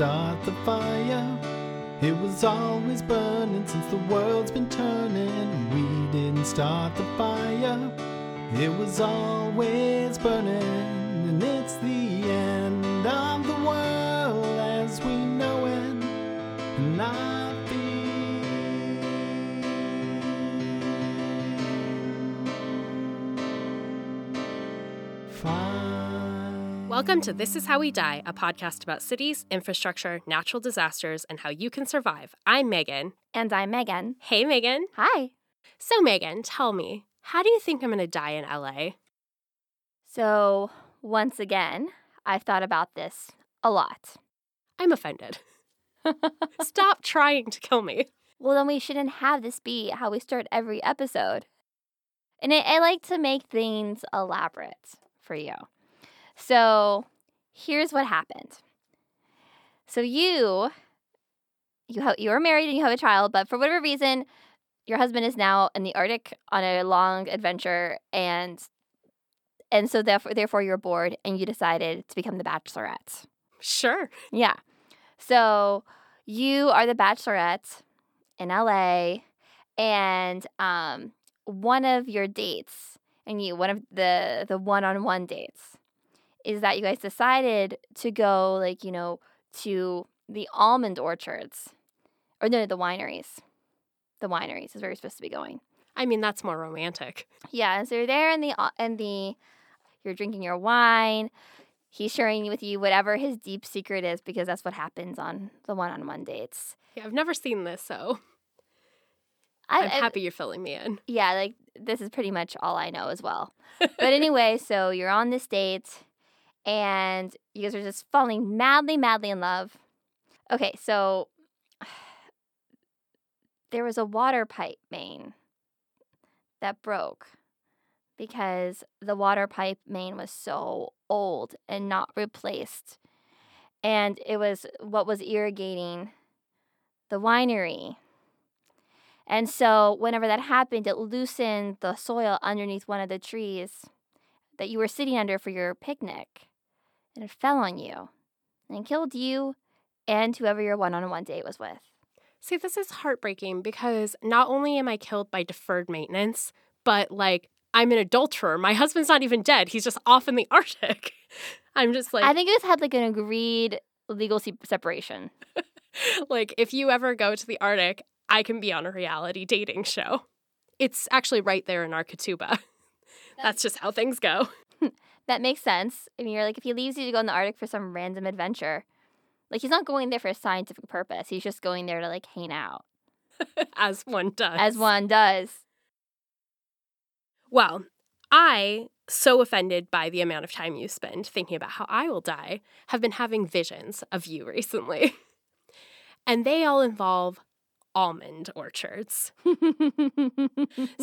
start the fire. It was always burning since the world's been turning. We didn't start the fire. It was always burning, and it's the end Welcome to This Is How We Die, a podcast about cities, infrastructure, natural disasters, and how you can survive. I'm Megan. And I'm Megan. Hey, Megan. Hi. So, Megan, tell me, how do you think I'm going to die in LA? So, once again, I've thought about this a lot. I'm offended. Stop trying to kill me. Well, then we shouldn't have this be how we start every episode. And I, I like to make things elaborate for you. So, here's what happened. So you you ha- you are married and you have a child, but for whatever reason, your husband is now in the Arctic on a long adventure and and so therefore therefore you're bored and you decided to become the bachelorette. Sure. Yeah. So you are the bachelorette in LA and um one of your dates and you one of the the one-on-one dates is that you guys decided to go like, you know, to the almond orchards. Or no, the wineries. The wineries is where you're supposed to be going. I mean, that's more romantic. Yeah, and so you're there in the uh, in the you're drinking your wine. He's sharing with you whatever his deep secret is because that's what happens on the one-on-one dates. Yeah, I've never seen this, so I, I'm I- happy you're filling me in. yeah, like this is pretty much all I know as well. but anyway, so you're on this date and you guys are just falling madly, madly in love. Okay, so there was a water pipe main that broke because the water pipe main was so old and not replaced. And it was what was irrigating the winery. And so, whenever that happened, it loosened the soil underneath one of the trees that you were sitting under for your picnic. And it fell on you and killed you and whoever your one on one date was with. See, this is heartbreaking because not only am I killed by deferred maintenance, but like I'm an adulterer. My husband's not even dead. He's just off in the Arctic. I'm just like, I think it was had like an agreed legal se- separation. like if you ever go to the Arctic, I can be on a reality dating show. It's actually right there in our ketubah. That's just how things go. That makes sense. I mean, you're like, if he leaves you to go in the Arctic for some random adventure, like he's not going there for a scientific purpose. He's just going there to like hang out, As one does. as one does. Well, I, so offended by the amount of time you spend thinking about how I will die, have been having visions of you recently. and they all involve almond orchards.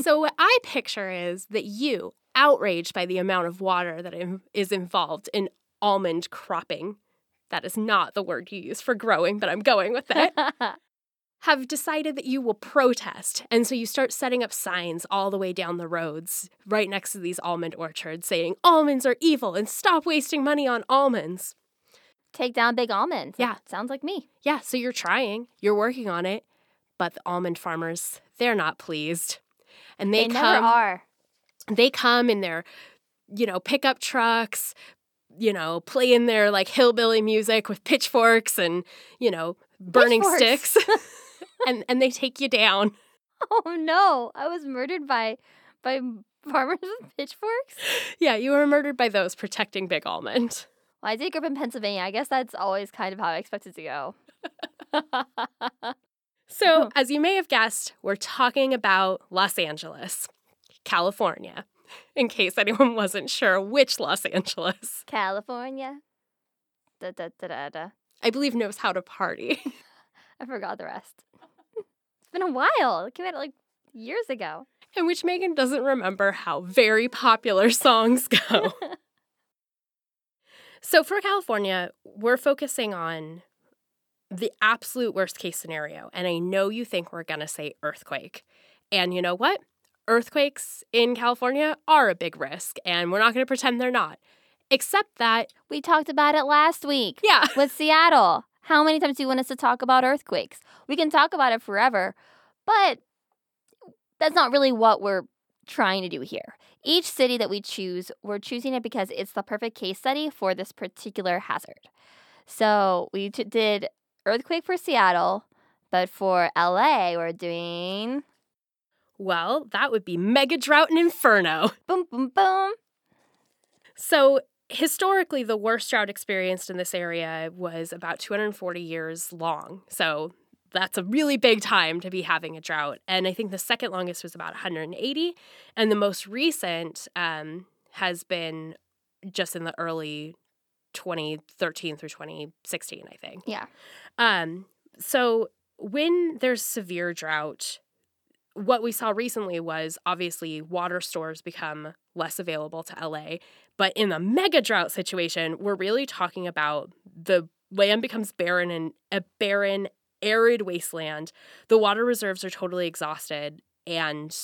So, what I picture is that you, outraged by the amount of water that is involved in almond cropping, that is not the word you use for growing, but I'm going with it, have decided that you will protest. And so you start setting up signs all the way down the roads right next to these almond orchards saying, almonds are evil and stop wasting money on almonds. Take down big almonds. Yeah. Sounds like me. Yeah, so you're trying, you're working on it, but the almond farmers, they're not pleased. And they, They, come never are. They come in their, you know, pickup trucks, you know, playing their like hillbilly music with pitchforks and, you know, burning Pitchforks. sticks. and and they take you down. Oh no, I was murdered by by farmers with pitchforks. Yeah, you were murdered by those protecting Big Almond. Well, I did grow up in Pennsylvania. I guess that's always kind of how I expected to go. So, as you may have guessed, we're talking about Los Angeles, California. In case anyone wasn't sure which Los Angeles, California. Da, da, da, da, da. I believe knows how to party. I forgot the rest. it's been a while. It came out like years ago. in which Megan doesn't remember how very popular songs go. so for California, we're focusing on the absolute worst case scenario. And I know you think we're going to say earthquake. And you know what? Earthquakes in California are a big risk, and we're not going to pretend they're not. Except that, We talked about it last week yeah, with Seattle. How many times do you want us to talk about earthquakes? We can talk about it forever, but that's not really what we're trying to do here. Each city that we choose, we're choosing it because it's the perfect case study for this particular hazard. So we t- did earthquake for Seattle, but for LA, we're doing Well, that would be Mega Drought and Inferno. boom, boom, boom. So, historically, the worst drought experienced in this area was about 240 years long. So, that's a really big time to be having a drought. And I think the second longest was about 180. And the most recent um, has been just in the early 2013 through 2016, I think. Yeah. Um, so when there's severe drought, what we saw recently was obviously water stores become less available to LA. But in a mega drought situation, we're really talking about the land becomes barren and a barren, arid wasteland. The water reserves are totally exhausted. And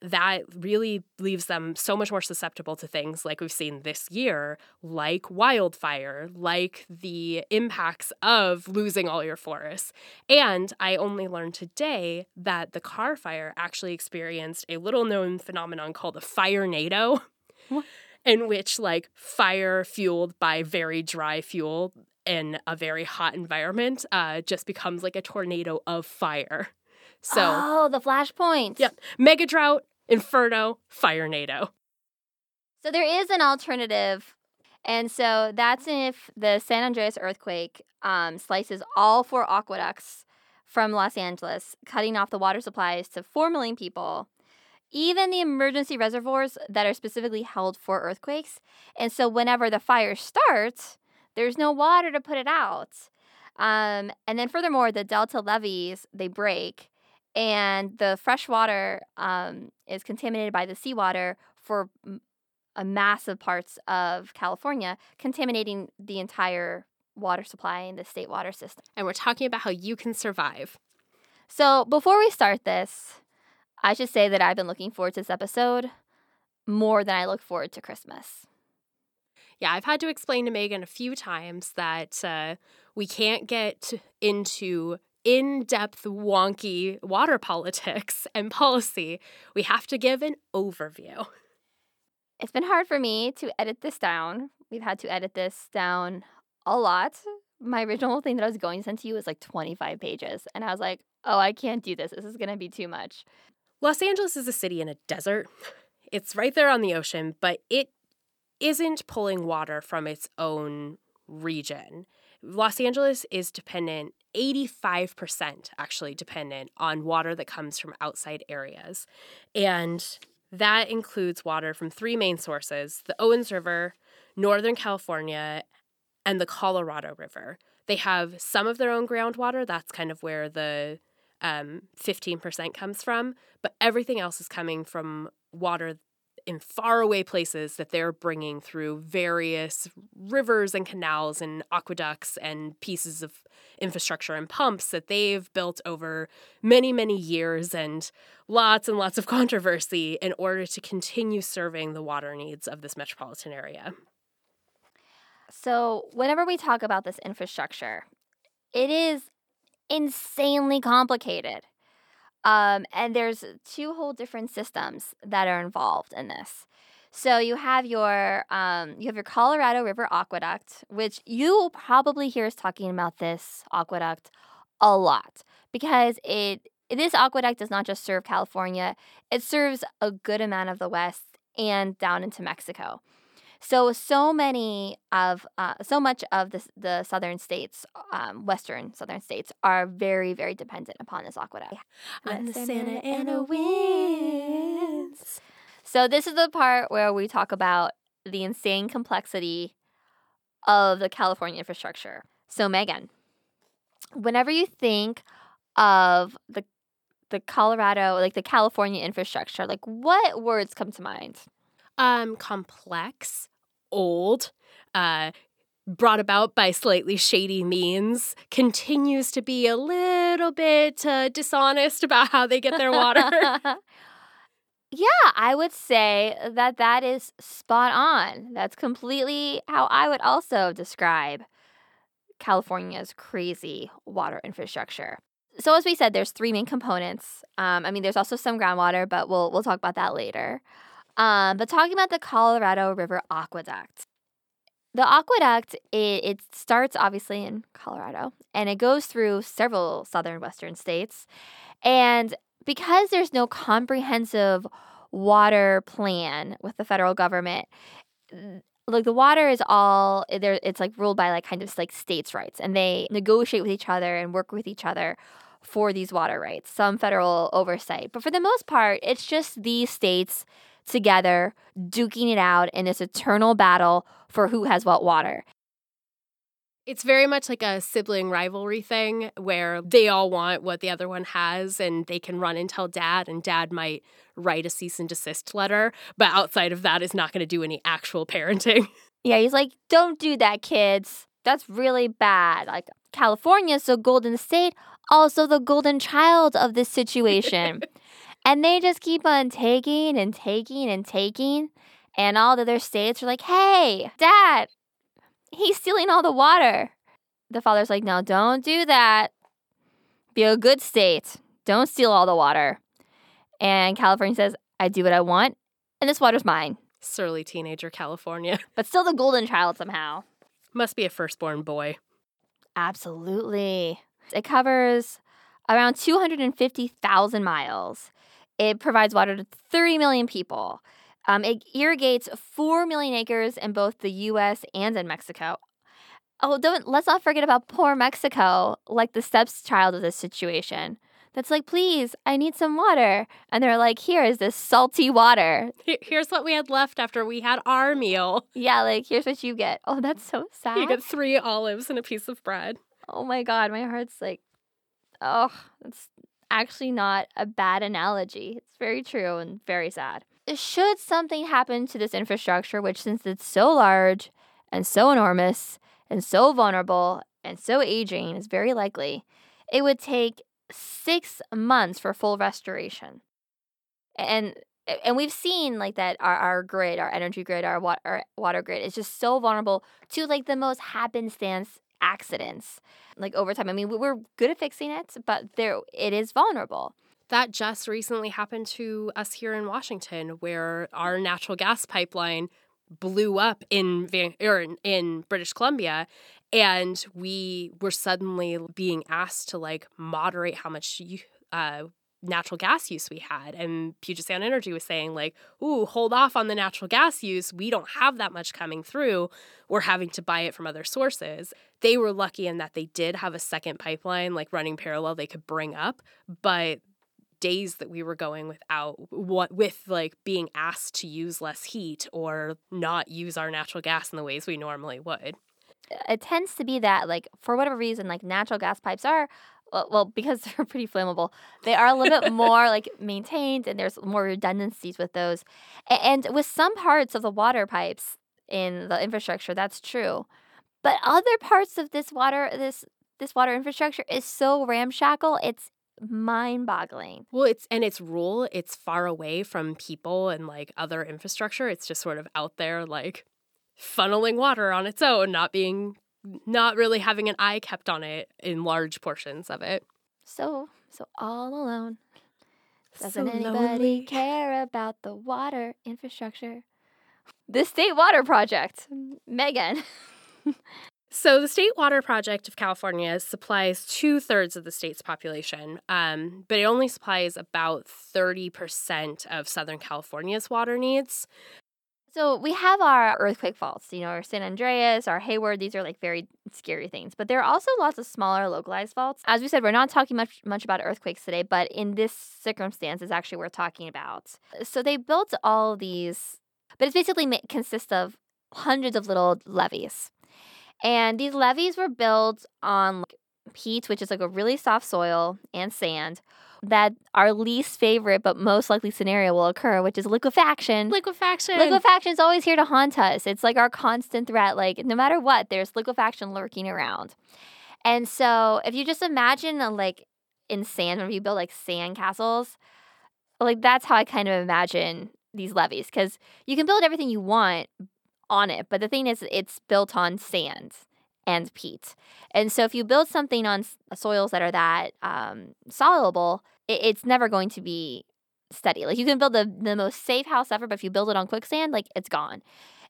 that really leaves them so much more susceptible to things like we've seen this year, like wildfire, like the impacts of losing all your forests. And I only learned today that the Carr fire actually experienced a little known phenomenon called a fire nado, What? in which, like, fire fueled by very dry fuel in a very hot environment uh, just becomes like a tornado of fire. So. oh, the flashpoint. Yep. Mega drought, inferno, fire nado. So there is an alternative. And so that's if the San Andreas earthquake um, slices all four aqueducts from Los Angeles, cutting off the water supplies to 4 million people, even the emergency reservoirs that are specifically held for earthquakes. And so whenever the fire starts, there's no water to put it out. Um, and then furthermore, the delta levees, they break and the fresh water um, is contaminated by the seawater for a massive parts of California, contaminating the entire water supply in the state water system. And we're talking about how you can survive. So before we start this, I should say that I've been looking forward to this episode more than I look forward to Christmas. Yeah, I've had to explain to Megan a few times that uh, we can't get into in depth, wonky water politics and policy. We have to give an overview. It's been hard for me to edit this down. We've had to edit this down a lot. My original thing that I was going to send to you was like 25 pages. And I was like, oh, I can't do this. This is going to be too much. Los Angeles is a city in a desert. It's right there on the ocean, but it isn't pulling water from its own region. Los Angeles is dependent, 85% actually dependent on water that comes from outside areas. And that includes water from three main sources the Owens River, Northern California, and the Colorado River. They have some of their own groundwater. That's kind of where the um, 15% comes from, but everything else is coming from water in faraway places that they're bringing through various rivers and canals and aqueducts and pieces of infrastructure and pumps that they've built over many, many years and lots and lots of controversy in order to continue serving the water needs of this metropolitan area. So, whenever we talk about this infrastructure, it is insanely complicated. Um, and there's two whole different systems that are involved in this. So you have your um, you have your Colorado River Aqueduct, which you will probably hear us talking about this aqueduct a lot because it this aqueduct does not just serve California; it serves a good amount of the West and down into Mexico. So so many of uh, so much of the the southern states, um, western southern states, are very very dependent upon this aqueduct. On the Santa Ana winds. So this is the part where we talk about the insane complexity of the California infrastructure. So Megan, whenever you think of the the Colorado, like the California infrastructure, like what words come to mind? Um, complex, old, uh, brought about by slightly shady means, continues to be a little bit uh, dishonest about how they get their water. yeah, I would say that that is spot on. That's completely how I would also describe California's crazy water infrastructure. So as we said, there's three main components. Um, I mean, there's also some groundwater, but we'll we'll talk about that later. Um, but talking about the Colorado River Aqueduct, the aqueduct it, it starts obviously in Colorado and it goes through several southern western states, and because there's no comprehensive water plan with the federal government, like the water is all there it's like ruled by like kind of like states rights and they negotiate with each other and work with each other for these water rights some federal oversight. But for the most part it's just these states together duking it out in this eternal battle for who has what water. It's very much like a sibling rivalry thing where they all want what the other one has and they can run and tell dad, and dad might write a cease and desist letter, but outside of that is not going to do any actual parenting. yeah he's like don't do that kids. That's really bad. Like california's the golden state also the golden child of this situation and they just keep on taking and taking and taking and all the other states are like hey dad he's stealing all the water the father's like no don't do that be a good state don't steal all the water and california says i do what i want and this water's mine Surly teenager California. but still the golden child somehow. Must be a firstborn boy. Absolutely. It covers around 250,000 miles. It provides water to 30 million people. Um, it irrigates 4 million acres in both the US and in Mexico. Oh, don't let's not forget about poor Mexico, like the stepchild of this situation. That's like, please, I need some water. And they're like, here is this salty water. Here's what we had left after we had our meal. Yeah, like, here's what you get. Oh, that's so sad. You get three olives and a piece of bread. Oh my god, my heart's like, oh, that's actually not a bad analogy. It's very true and very sad. Should something happen to this infrastructure, which since it's so large and so enormous and so vulnerable and so aging is very likely, it would take six months for full restoration. And and we've seen like that our, our grid, our energy grid, our, our water grid is just so vulnerable to like the most happenstance accidents like over time. I mean, we- we're good at fixing it, but there it is vulnerable. That just recently happened to us here in Washington, where our natural gas pipeline blew up in Van- or in, British Columbia, and we were suddenly being asked to like moderate how much uh, natural gas use we had. And Puget Sound Energy was saying like, "Ooh, hold off on the natural gas use. We don't have that much coming through. We're having to buy it from other sources." They were lucky in that they did have a second pipeline like running parallel they could bring up, but days that we were going without what with like being asked to use less heat or not use our natural gas in the ways we normally would. Uh, it tends to be that like for whatever reason, like natural gas pipes are well, because they're pretty flammable. They are a little bit more like maintained, and there's more redundancies with those. And with some parts of the water pipes in the infrastructure, that's true. But other parts of this water, this this water infrastructure is so ramshackle. It's mind-boggling. Well, it's and it's rural, it's far away from people and like other infrastructure. It's just sort of out there like funneling water on its own, not being not really having an eye kept on it in large portions of it. So so all alone. Doesn't So anybody lonely. care about the water infrastructure? The State Water Project. Megan. So, the State Water Project of California supplies two thirds of the state's population, um, but it only supplies about 30% of Southern California's water needs. So we have our earthquake faults, you know, our San Andreas, our Hayward. These are like very scary things, but there are also lots of smaller localized faults. As we said, we're not talking much much about earthquakes today, but in this circumstance, is actually worth talking about. So they built all these, but it's basically consists of hundreds of little levees, and these levees were built on like, peat, which is like a really soft soil, and sand. That our least favorite but most likely scenario will occur, which is liquefaction. Liquefaction. Liquefaction is always here to haunt us. It's like our constant threat. Like no matter what, there's liquefaction lurking around. And so if you just imagine uh, like in sand, when you build like sand castles, like that's how I kind of imagine these levees because you can build everything you want on it, but the thing is, it's built on sand. And peat. And so if you build something on uh, soils that are that um, soluble, it, it's never going to be steady. Like you can build the, the most safe house ever, but if you build it on quicksand, like it's gone.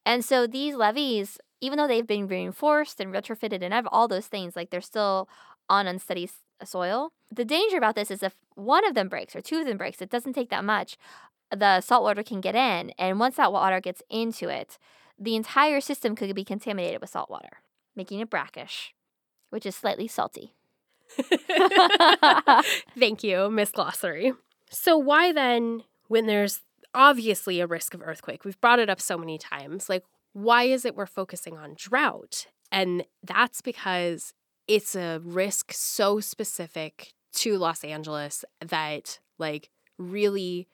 And so these levees, even though they've been reinforced and retrofitted and have all those things, like they're still on unsteady uh, soil. The danger about this is if one of them breaks or two of them breaks, it doesn't take that much. Uh, the salt water can get in, and once that water gets into it, the entire system could be contaminated with salt water, making it brackish, which is slightly salty. Thank you, Miss Glossary. So, why then, when there's obviously a risk of earthquake, we've brought it up so many times, like, why is it we're focusing on drought? And that's because it's a risk so specific to Los Angeles that, like, really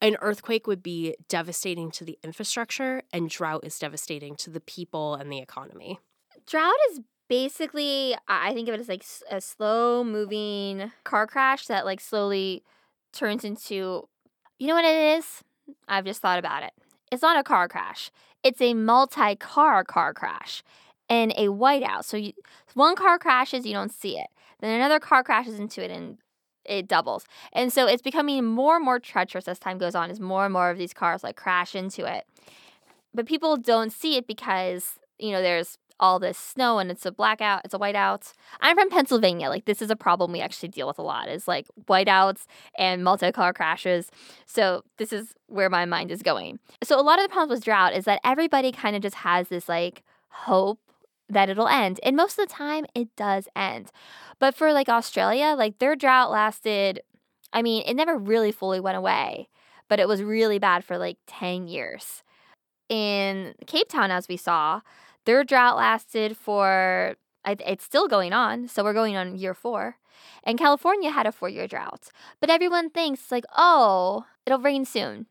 an earthquake would be devastating to the infrastructure, and drought is devastating to the people and the economy. Drought is basically, I think of it as like a slow moving car crash that, like, slowly turns into, you know what it is? I've just thought about it. It's not a car crash. It's a multi-car car crash and a whiteout. So you, one car crashes, you don't see it. Then another car crashes into it and it doubles. And so it's becoming more and more treacherous as time goes on as more and more of these cars like crash into it. But people don't see it because, you know, there's all this snow and it's a blackout, it's a whiteout. I'm from Pennsylvania. Like this is a problem we actually deal with a lot is like whiteouts and multi-car crashes. So this is where my mind is going. So a lot of the problems with drought is that everybody kind of just has this like hope that it'll end. And most of the time it does end. But for like Australia, like their drought lasted I mean, it never really fully went away, but it was really bad for like 10 years. In Cape Town as we saw, their drought lasted for, it's still going on. So we're going on year four. And California had a four year drought. But everyone thinks, like, oh, it'll rain soon.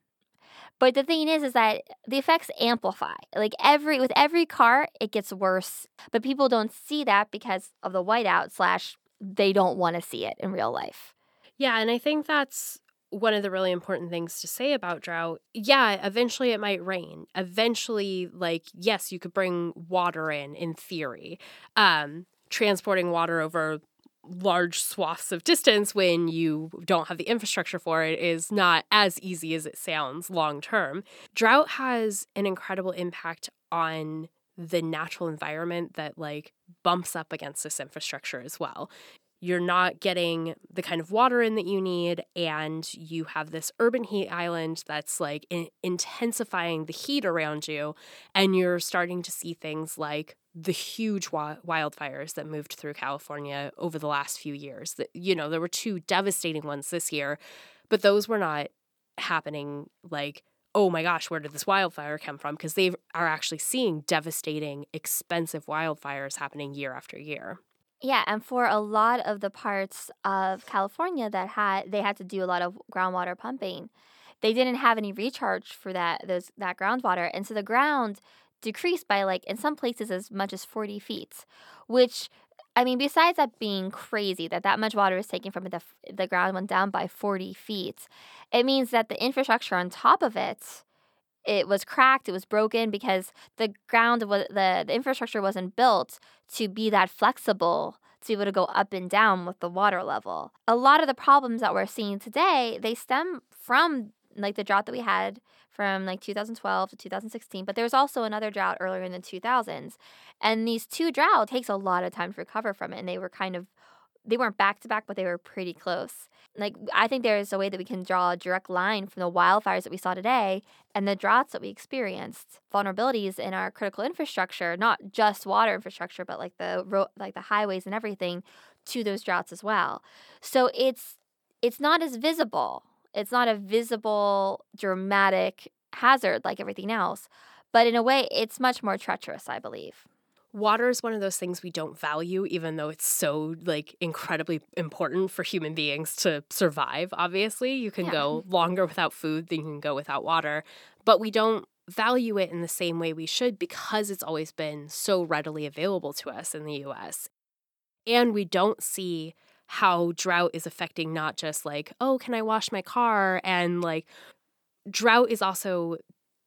But the thing is, is that the effects amplify. Like every with every car, it gets worse. But people don't see that because of the whiteout slash they don't want to see it in real life. Yeah, and I think that's one of the really important things to say about drought, yeah, eventually it might rain. Eventually, like, yes, you could bring water in, in theory. Um, transporting water over large swaths of distance when you don't have the infrastructure for it is not as easy as it sounds long term. Drought has an incredible impact on the natural environment that like bumps up against this infrastructure as well you're not getting the kind of water in that you need and you have this urban heat island that's like in- intensifying the heat around you and you're starting to see things like the huge wa- wildfires that moved through California over the last few years. That you know there were two devastating ones this year but those were not happening like oh my gosh where did this wildfire come from? Because they are actually seeing devastating expensive wildfires happening year after year yeah, and for a lot of the parts of California that had they had to do a lot of groundwater pumping, they didn't have any recharge for that those that groundwater, and so the ground decreased by like in some places as much as 40 feet, which I mean, besides that being crazy that that much water is taken from the, the ground went down by 40 feet, it means that the infrastructure on top of it it was cracked, it was broken because the ground was the, the infrastructure wasn't built to be that flexible to be able to go up and down with the water level. A lot of the problems that we're seeing today, they stem from like the drought that we had from like 2012 to 2016, but there was also another drought earlier in the 2000s. And these two droughts takes a lot of time to recover from it and they were kind of they weren't back to back, but they were pretty close. Like I think there is a way that we can draw a direct line from the wildfires that we saw today and the droughts that we experienced, vulnerabilities in our critical infrastructure, not just water infrastructure, but like the ro- like the highways and everything, to those droughts as well. So it's it's not as visible. It's not a visible, dramatic hazard like everything else, but in a way, it's much more treacherous, I believe water is one of those things we don't value even though it's so like incredibly important for human beings to survive obviously. You can yeah. go longer without food than you can go without water but we don't value it in the same way we should because it's always been so readily available to us in the US and we don't see how drought is affecting not just like oh can i wash my car? and like drought is also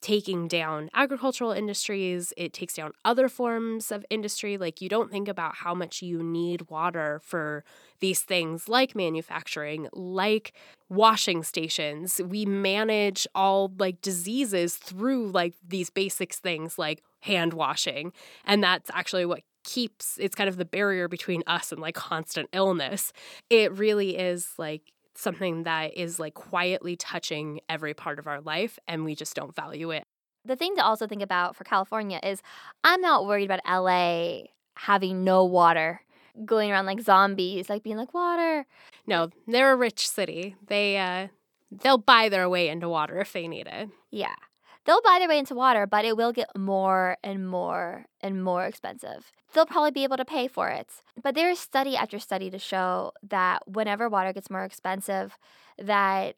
taking down agricultural industries, it takes down other forms of industry. Like, you don't think about how much you need water for these things like manufacturing, like washing stations. We manage all like diseases through like these basic things like hand washing. And that's actually what keeps it's kind of the barrier between us and like constant illness. It really is like something that is like quietly touching every part of our life and we just don't value it. The thing to also think about for California is I'm not worried about LA having no water, going around like zombies, like being like water. No, they're a rich city. They uh they'll buy their way into water if they need it. Yeah. They'll buy their way into water, but it will get more and more and more expensive. They'll probably be able to pay for it. But there is study after study to show that whenever water gets more expensive, that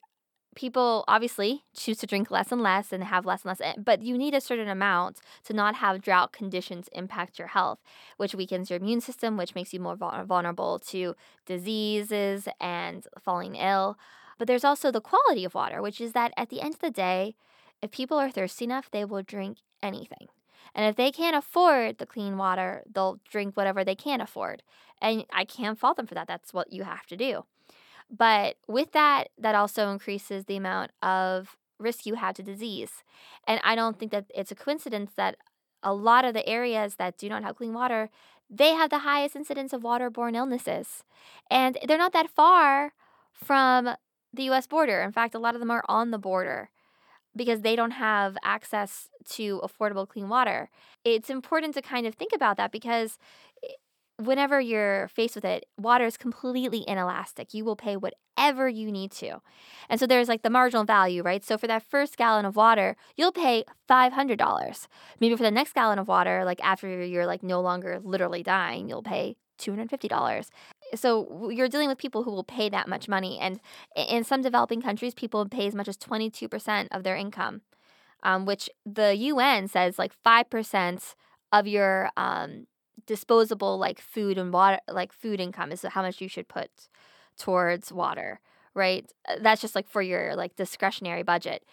people obviously choose to drink less and less and have less and less, but you need a certain amount to not have drought conditions impact your health, which weakens your immune system, which makes you more vulnerable to diseases and falling ill. But there's also the quality of water, which is that at the end of the day, if people are thirsty enough, they will drink anything. And if they can't afford the clean water, they'll drink whatever they can afford. And I can't fault them for that. That's what you have to do. But with that, that also increases the amount of risk you have to disease. And I don't think that it's a coincidence that a lot of the areas that do not have clean water, they have the highest incidence of waterborne illnesses. And they're not that far from the US border. In fact, a lot of them are on the border because they don't have access to affordable clean water. It's important to kind of think about that because eh, whenever you're faced with it, water is completely inelastic. You will pay whatever you need to. And so there's like the marginal value, right? So for that first gallon of water, you'll pay $500. Maybe for the next gallon of water, like after you're like no longer literally dying, you'll pay $250 so you're dealing with people who will pay that much money and in some developing countries people pay as much as 22% of their income um, which the un says like 5% of your um, disposable like food and water like food income is how much you should put towards water right uh, that's just like for your like discretionary budget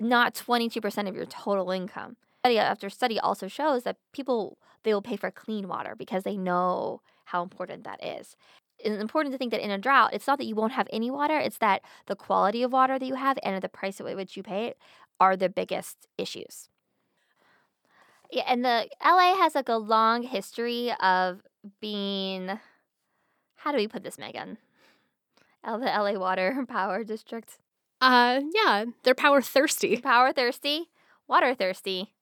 not 22% of your total income study after study also shows that people they will pay for clean water because they know how important that is. It's important to think that in a drought, it's not that you won't have any water, it's that the quality of water that you have and the price at which you pay it are the biggest issues. Yeah, and the LA has like a long history of being how do we put this, Megan? the LA Water Power District. Uh yeah, they're power thirsty. Power thirsty, water thirsty,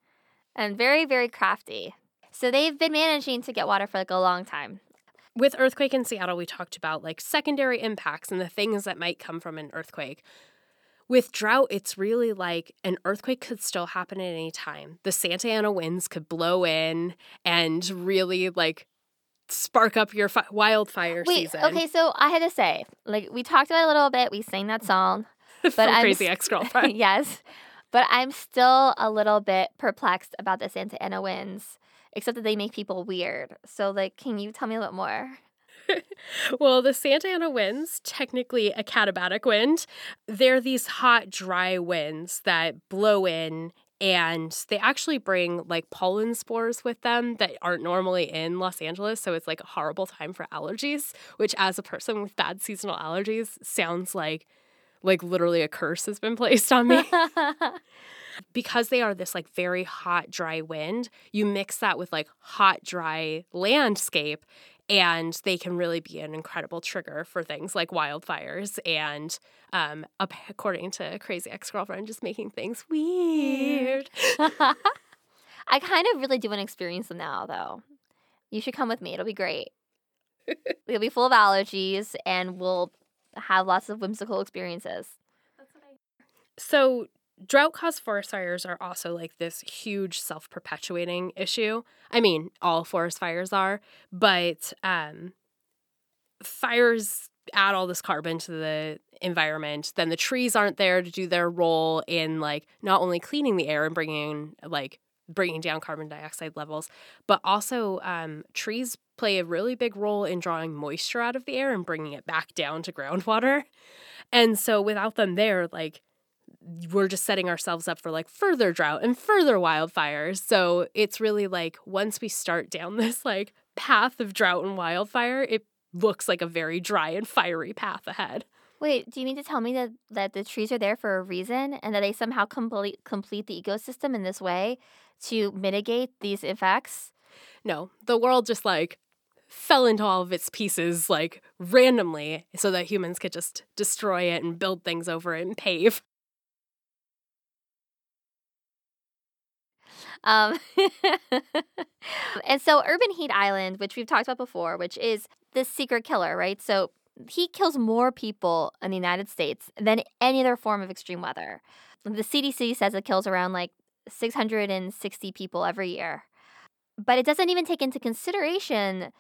and very, very crafty. So they've been managing to get water for like a long time with earthquake in Seattle, we talked about like secondary impacts and the things that might come from an earthquake. With drought, it's really like an earthquake could still happen at any time. The Santa Ana winds could blow in and really like spark up your fi- wildfire Wait, season. Okay, so I had to say, like we talked about it a little bit. We sang that song, but I'm crazy ex girlfriend. yes, but I'm still a little bit perplexed about the Santa Ana winds except that they make people weird. So, like, can you tell me a little more? well, the Santa Ana winds, technically a katabatic wind, they're these hot, dry winds that blow in and they actually bring like pollen spores with them that aren't normally in Los Angeles. So it's like a horrible time for allergies, which, as a person with bad seasonal allergies, sounds like like literally a curse has been placed on me. because they are this like very hot, dry wind, you mix that with like hot, dry landscape, and they can really be an incredible trigger for things like wildfires and um, according to crazy ex-girlfriend just making things weird. i kind of really do want to experience them now though. You should come with me. It'll be great. It'll be full of allergies and we'll have lots of whimsical experiences. So drought caused forest fires are also like this huge self perpetuating issue. I mean, all forest fires are, but um, fires add all this carbon to the environment. Then the trees aren't there to do their role in like not only cleaning the air and bringing like bringing down carbon dioxide levels, but also um, trees play a really big role in drawing moisture out of the air and bringing it back down to groundwater. And so without them there, like we're just setting ourselves up for like further drought and further wildfires. So it's really like once we start down this like path of drought and wildfire, it looks like a very dry and fiery path ahead. Wait, do you mean to tell me that, that the trees are there for a reason and that they somehow complete complete the ecosystem in this way to mitigate these effects? No, the world just like fell into all of its pieces like randomly so that humans could just destroy it and build things over it and pave. Um, and so Urban Heat Island, which we've talked about before, which is this secret killer, right? So he kills more people in the United States than any other form of extreme weather. The CDC says it kills around like 660 people every year. But it doesn't even take into consideration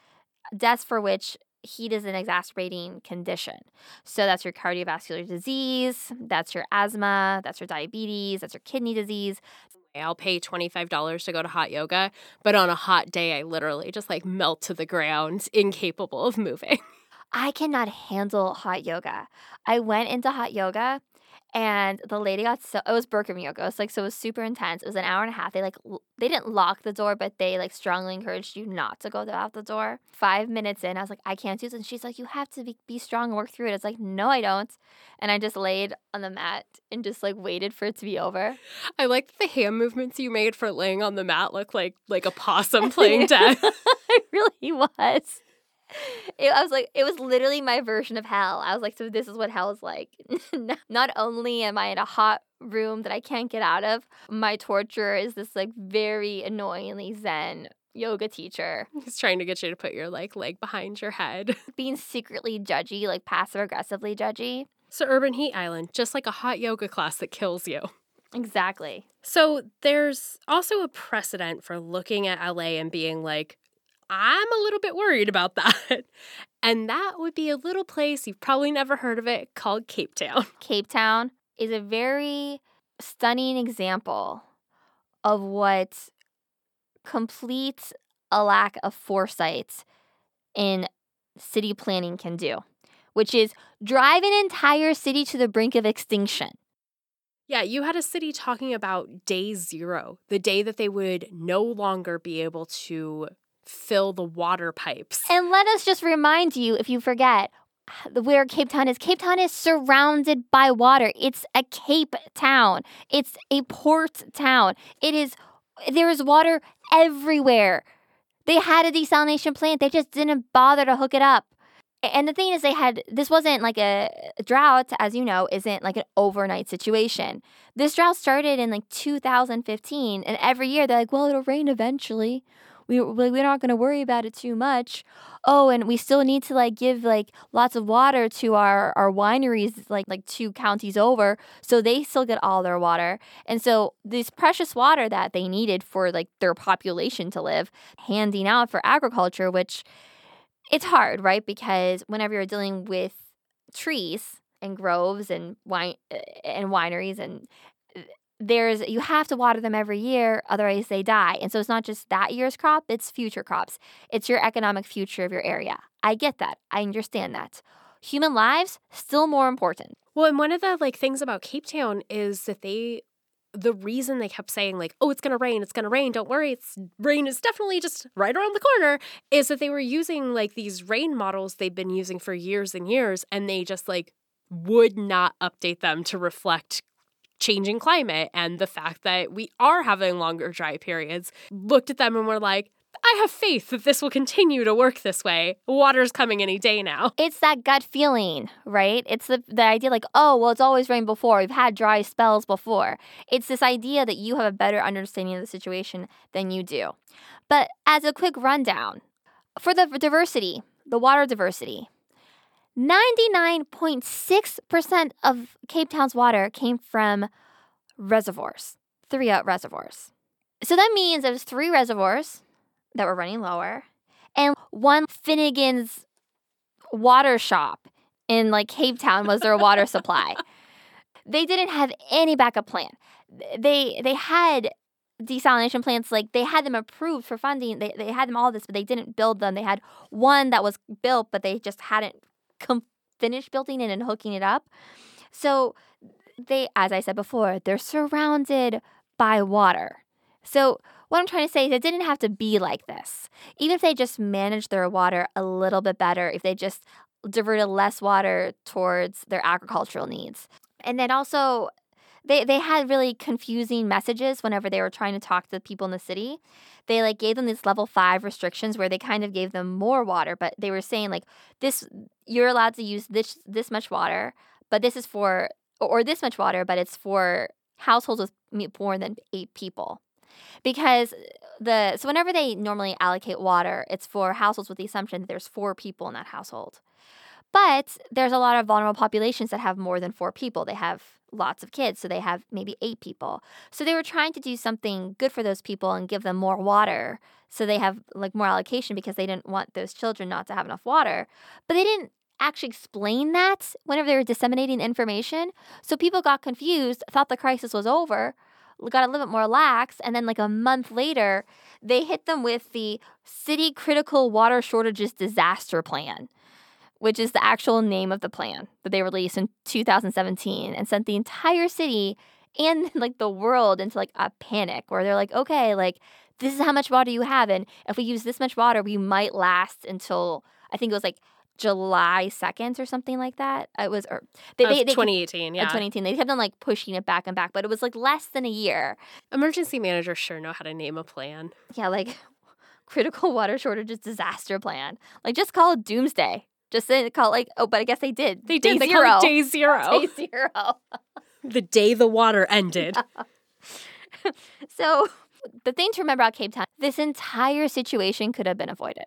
deaths for which heat is an exacerbating condition. So that's your cardiovascular disease, that's your asthma, that's your diabetes, that's your kidney disease. I'll pay $25 to go to hot yoga, but on a hot day, I literally just like melt to the ground, incapable of moving. I cannot handle hot yoga. I went into hot yoga and the lady got so it was Bikram yoga. It was like so it was super intense. It was an hour and a half. They like l- they didn't lock the door, but they like strongly encouraged you not to go out the door. Five minutes in, I was like, I can't do this. And she's like, you have to be, be strong and work through it. It's like, no, I don't. And I just laid on the mat and just like waited for it to be over. I like the hand movements you made for laying on the mat look like like a possum playing dead. it really was. It, I was like, it was literally my version of hell. I was like, so this is what hell is like. Not only am I in a hot room that I can't get out of, my torture is this like very annoyingly zen yoga teacher He's trying to get you to put your like leg behind your head. being secretly judgy, like passive aggressively judgy. So Urban Heat Island, just like a hot yoga class that kills you. Exactly. So there's also a precedent for looking at LA and being like, I'm a little bit worried about that. And that would be a little place you've probably never heard of it called Cape Town. Cape Town is a very stunning example of what complete a lack of foresight in city planning can do, which is drive an entire city to the brink of extinction. Yeah, you had a city talking about day zero, the day that they would no longer be able to fill the water pipes. And let us just remind you, if you forget, where Cape Town is. Cape Town is surrounded by water. It's a Cape Town. It's a port town. It is there is water everywhere. They had a desalination plant. They just didn't bother to hook it up. And the thing is, they had this wasn't like a drought, as you know, isn't like an overnight situation. This drought started in like 2015, and every year they're like, well, it'll rain eventually we we're not going to worry about it too much. Oh, and we still need to like give like lots of water to our our wineries like like two counties over so they still get all their water. And so this precious water that they needed for like their population to live handing out for agriculture which it's hard, right? Because whenever you're dealing with trees and groves and wine eh, and wineries and there's you have to water them every year otherwise they die. And so it's not just that year's crop it's future crops. It's your economic future of your area. I get that. I understand that. Human lives still more important. Well, and one of the like things about Cape Town is that they the reason they kept saying like, "Oh, it's going to rain, it's going to rain, don't worry, it's rain is definitely just right around the corner," is that they were using like these rain models they've been using for years and years and they just like would not update them to reflect changing climate and the fact that we are having longer dry periods. Looked at them and were like, I have faith that this will continue to work this way. Water's coming any day now. it's that gut feeling right it's the, the idea like oh well it's always rained before we've had dry spells before it's this idea that you have a better understanding of the situation than you do but as a quick rundown for the diversity the water diversity 99.6% of Cape Town's water came from reservoirs, three out reservoirs. So that means there's three reservoirs that were running lower and one Finnegan's water shop in like Cape Town was their water supply. They didn't have any backup plan. They they had desalination plants like they had them approved for funding. They they had them all this, but they didn't build them. They had one that was built, but they just hadn't com- finished building it and hooking it up. So they, as I said before, they're surrounded by water. So, what I'm trying to say is it didn't have to be like this. Even if they just managed their water a little bit better, if they just diverted less water towards their agricultural needs. And then also, they, they had really confusing messages whenever they were trying to talk to the people in the city. They like gave them these level five restrictions where they kind of gave them more water, but they were saying like this you're allowed to use this this much water, but this is for or this much water, but it's for households with more than eight people because uh, the so whenever they normally allocate water, it's for households with the assumption that there's four people in that household. But there's a lot of vulnerable populations that have more than four people. They have lots of kids, so they have maybe eight people. So they were trying to do something good for those people and give them more water so they have like more allocation because they didn't want those children not to have enough water. But they didn't actually explain that whenever they were disseminating information. So people got confused, thought the crisis was over, got a little bit more lax, and then like a month later, they hit them with the City Critical Water Shortages Disaster Plan, which is the actual name of the plan that they released in 2017 and sent the entire city and like the world into like a panic where they're like, okay, like this is how much water you have, and if we use this much water, we might last until I think it was like July 2nd or something like that. It was or they, they, they 2018, uh, yeah. 2018. They kept on like pushing it back and back, but it was like less than a year. Emergency managers sure know how to name a plan. Yeah, like critical water shortages disaster plan. Like just call it doomsday. Just say, call it like oh, but I guess they did. They did. Day they zero. called it day zero. Day zero. the day the water ended. Yeah. so the thing to remember about Cape Town, this entire situation could have been avoided.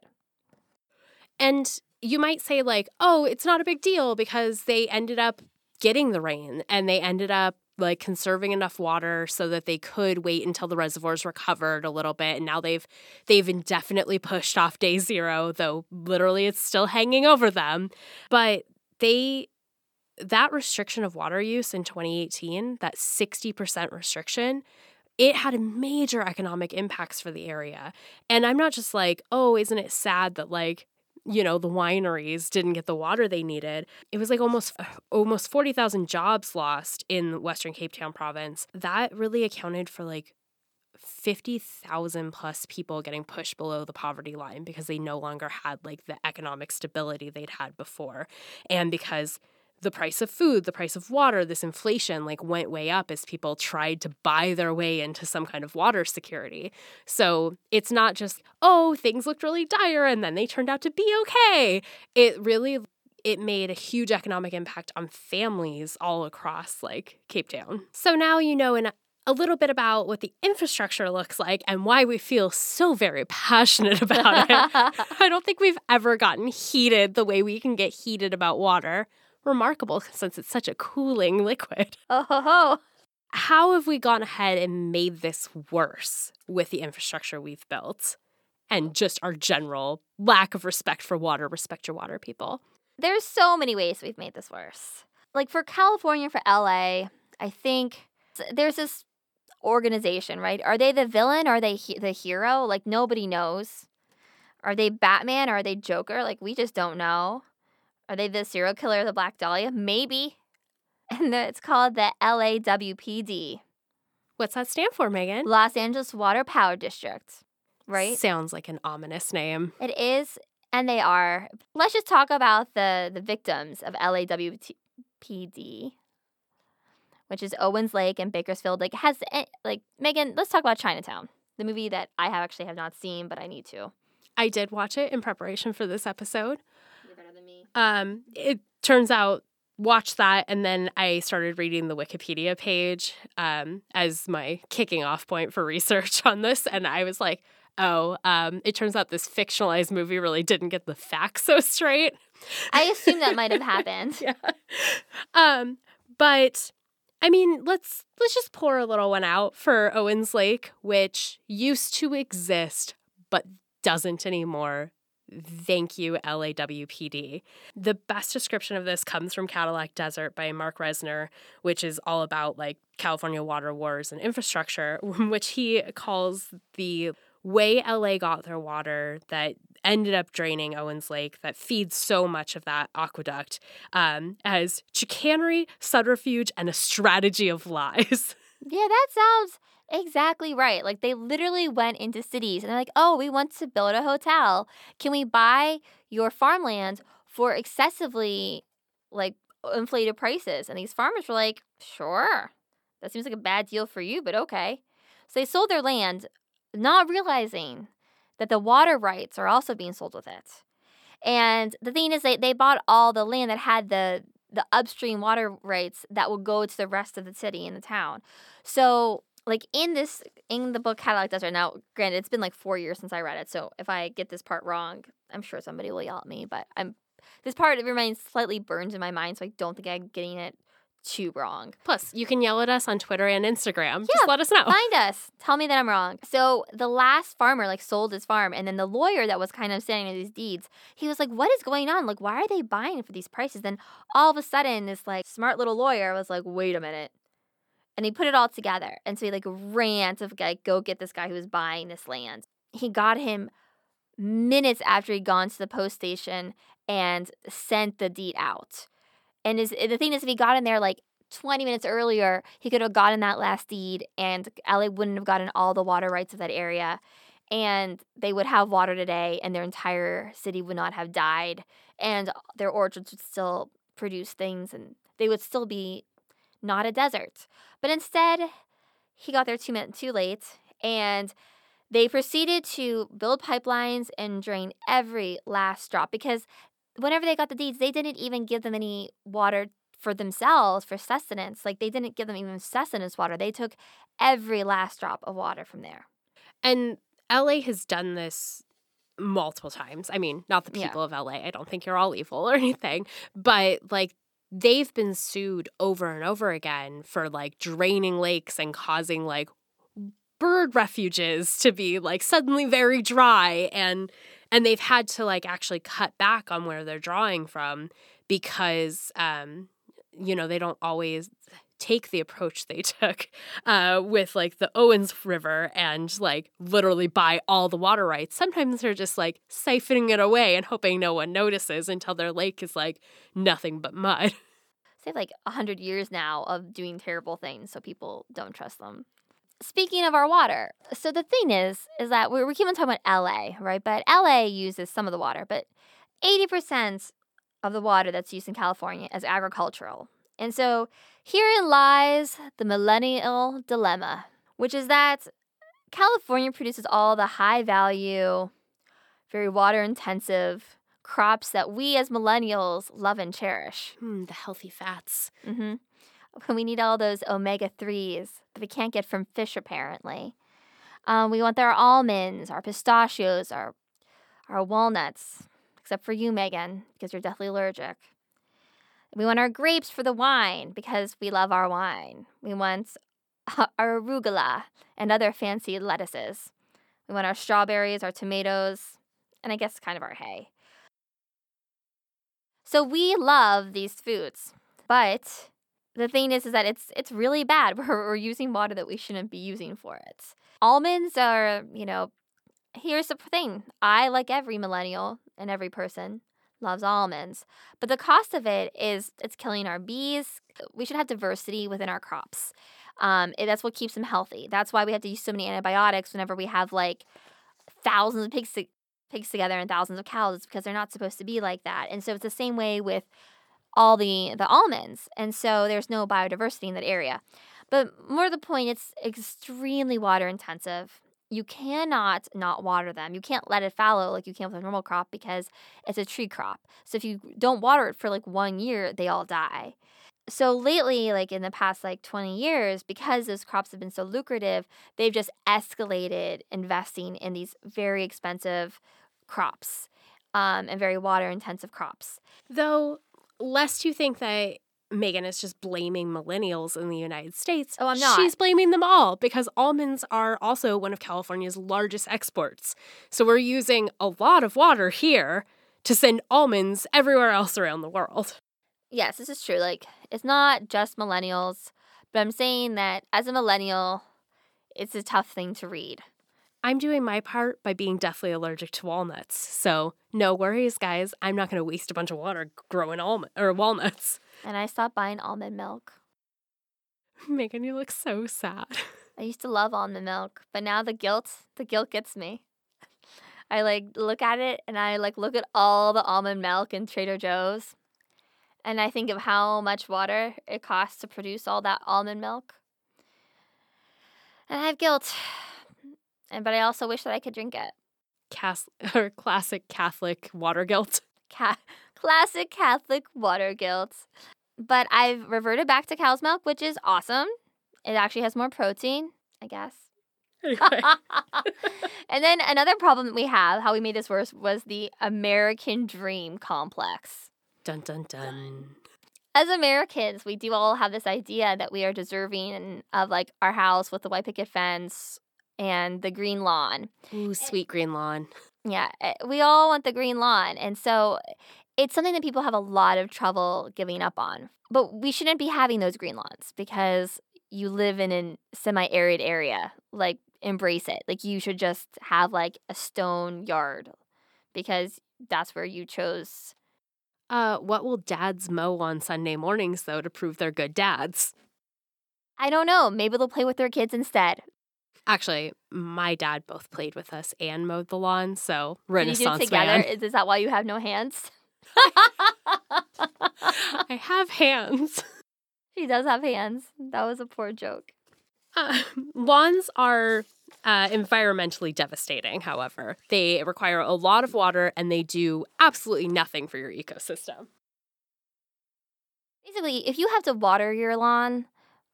And you might say, like, oh, it's not a big deal because they ended up getting the rain and they ended up like conserving enough water so that they could wait until the reservoirs recovered a little bit and now they've they've indefinitely pushed off day 0 though literally it's still hanging over them. But they that restriction of water use in 2018 that 60% restriction it had a major economic impacts for the area. And i'm not just like oh isn't it sad that like you know the wineries didn't get the water they needed it was like almost uh, almost 40,000 jobs lost in western cape town province. That really accounted for like 50,000 plus people getting pushed below the poverty line because they no longer had like the economic stability they'd had before. And because the price of food, the price of water, this inflation like went way up as people tried to buy their way into some kind of water security. So it's not just, oh, things looked really dire and then they turned out to be okay. It really it made a huge economic impact on families all across like Cape Town. So now you know in a little bit about what the infrastructure looks like and why we feel so very passionate about it. I don't think we've ever gotten heated the way we can get heated about water remarkable since it's such a cooling liquid. Oh, ho, ho. How have we gone ahead and made this worse with the infrastructure we've built and just our general lack of respect for water, respect your water people? There's so many ways we've made this worse. Like for California, for LA, I think there's this organization, right? Are they the villain? Are they he- the hero? Like nobody knows. Are they Batman? Or are they Joker? Like we just don't know. Are they the serial killer of the Black Dahlia? Maybe. And it's called the LAWPD. What's that stand for, Megan? Los Angeles Water Power District. Right? Sounds like an ominous name. It is, and they are. Let's just talk about the the victims of LAWPD, which is Owens Lake and Bakersfield. Like has like Megan. Let's talk about Chinatown, the movie that I have actually have not seen, but I need to. I did watch it in preparation for this episode. Um, it turns out watched that and then I started reading the Wikipedia page um, as my kicking off point for research on this, and I was like, oh, um, it turns out this fictionalized movie really didn't get the facts so straight. I assume that might have happened. yeah. Um, but I mean, let's let's just pour a little one out for Owens Lake, which used to exist but doesn't anymore Thank you, LAWPD. The best description of this comes from Cadillac Desert by Marc Reisner, which is all about like California water wars and infrastructure, which he calls the way LA got their water that ended up draining Owens Lake that feeds so much of that aqueduct um, as chicanery, subterfuge, and a strategy of lies. Yeah, that sounds exactly right. Like they literally went into cities and they're like, oh, we want to build a hotel. Can we buy your farmland for excessively like inflated prices? And these farmers were like, sure. That seems like a bad deal for you, but okay. So they sold their land, not realizing that the water rights are also being sold with it. And the thing is, they, they bought all the land that had the the upstream water rights that will go to the rest of the city and the town. So like in this in the book Cadillac Desert now granted it's been like 4 years since I read it so if I get this part wrong I'm sure somebody will yell at me but I'm this part remains slightly burned in my mind so I don't think I'm getting it too wrong. Plus, you can yell at us on Twitter and Instagram. Yeah, Just let us know. Find us. Tell me that I'm wrong. So the last farmer like sold his farm, and then the lawyer that was kind of standing these deeds, he was like, "What is going on? Like, why are they buying for these prices?" Then all of a sudden, this like smart little lawyer was like, "Wait a minute." And he put it all together. And so he like ran to like go get this guy who was buying this land. He got him minutes after he'd gone to the post station and sent the deed out. And is the thing is, if he got in there like 20 minutes earlier, he could have gotten that last deed, and LA wouldn't have gotten all the water rights of that area. And they would have water today, and their entire city would not have died, and their orchards would still produce things, and they would still be not a desert. But instead, he got there two minutes too late, and they proceeded to build pipelines and drain every last drop because whenever they got the deeds, they didn't even give them any water for themselves for sustenance. Like they didn't give them even sustenance water. They took every last drop of water from there. And LA has done this multiple times. I mean, not the Yeah. people of LA. I don't think you're all evil or anything, but like they've been sued over and over again for like draining lakes and causing like bird refuges to be like suddenly very dry and and they've had to like actually cut back on where they're drawing from because um you know they don't always take the approach they took uh, with like the Owens River and like literally buy all the water rights. Sometimes they're just like siphoning it away and hoping no one notices until their lake is like nothing but mud. Say like a hundred years now of doing terrible things, so people don't trust them. Speaking of our water, so the thing is, is that we we keep on talking about LA, right? But LA uses some of the water, but eighty percent of the water that's used in California is agricultural. And so herein lies the millennial dilemma, which is that California produces all the high value, very water intensive crops that we as millennials love and cherish. Hmm, the healthy fats. hmm We need all those omega 3s that we can't get from fish, apparently. Um, we want our almonds, our pistachios, our, our walnuts, except for you, Megan, because you're deathly allergic. We want our grapes for the wine because we love our wine. We want our arugula and other fancy lettuces. We want our strawberries, our tomatoes, and I guess kind of our hay. So we love these foods, but the thing is, is that it's it's really bad. We're, we're using water that we shouldn't be using for it. Almonds are, you know, here's the thing. I, like every millennial and every person, loves almonds, but the cost of it is it's killing our bees. We should have diversity within our crops. Um, that's what keeps them healthy. That's why we have to use so many antibiotics whenever we have like thousands of pigs to- pigs together and thousands of cows. It's because they're not supposed to be like that. And so it's the same way with all the the almonds and so there's no biodiversity in that area. But more to the point it's extremely water intensive. You cannot not water them. You can't let it fallow like you can with a normal crop because it's a tree crop. So if you don't water it for like one year they all die. So lately like in the past like 20 years because those crops have been so lucrative they've just escalated investing in these very expensive crops um, and very water intensive crops. Though, lest you think that Megan is just blaming millennials in the United States. Oh, I'm not. She's blaming them all because almonds are also one of California's largest exports. So we're using a lot of water here to send almonds everywhere else around the world. yes, this is true. Like, it's not just millennials, but I'm saying that as a millennial, it's a tough thing to read. I'm doing my part by being deathly allergic to walnuts. So, no worries, guys. I'm not going to waste a bunch of water growing almond or walnuts. And I stopped buying almond milk. Megan, you look so sad. I used to love almond milk, but now the guilt, the guilt gets me. I like look at it and I like look at all the almond milk in Trader Joe's and I think of how much water it costs to produce all that almond milk. And I have guilt. And but I also wish that I could drink it. Cas- or classic Catholic water guilt. Ca- classic Catholic water guilt. But I've reverted back to cow's milk, which is awesome. It actually has more protein, I guess. Anyway. and then another problem that we have, how we made this worse, was the American dream complex. dun dun dun. As Americans, we do all have this idea that we are deserving of like our house with the white picket fence and the green lawn. Ooh, sweet green lawn. Yeah, eh, we all want the green lawn. And so it's something that people have a lot of trouble giving up on. But we shouldn't be having those green lawns because you live in a semi arid area. Like, embrace it. Like, you should just have like a stone yard because that's where you chose. Uh, what will dads mow on Sunday mornings though to prove they're good dads? I don't know. Maybe they'll play with their kids instead. Actually, my dad both played with us and mowed the lawn, so Can you do it together? man. Is, is that why you have no hands? I have hands. she does have hands. That was a poor joke. Uh, lawns are uh, environmentally devastating, however. They require a lot of water and they do absolutely nothing for your ecosystem. Basically, if you have to water your lawn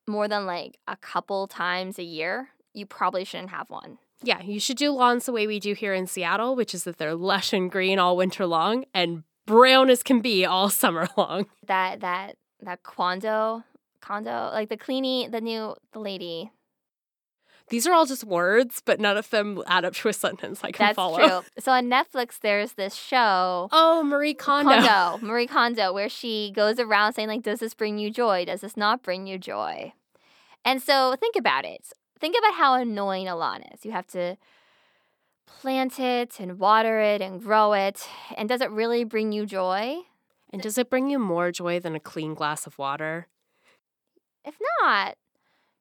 more than like a couple times a year, you probably shouldn't have one. Yeah, you should do lawns the way we do here in Seattle, which is that they're lush and green all winter long and brown as can be all summer long. That that that Kondo Kondo like the cleaning the new the lady These are all just words, but none of them add up to a sentence I can that's follow. true. So on Netflix, there's this show. Oh, Marie Kondo. Kondo, Marie Kondo, where she goes around saying like, "Does this bring you joy? Does this not bring you joy?" And so think about it. Think about how annoying a lawn is. You have to plant it and water it and grow it, and does it really bring you joy? And does it bring you more joy than a clean glass of water? If not,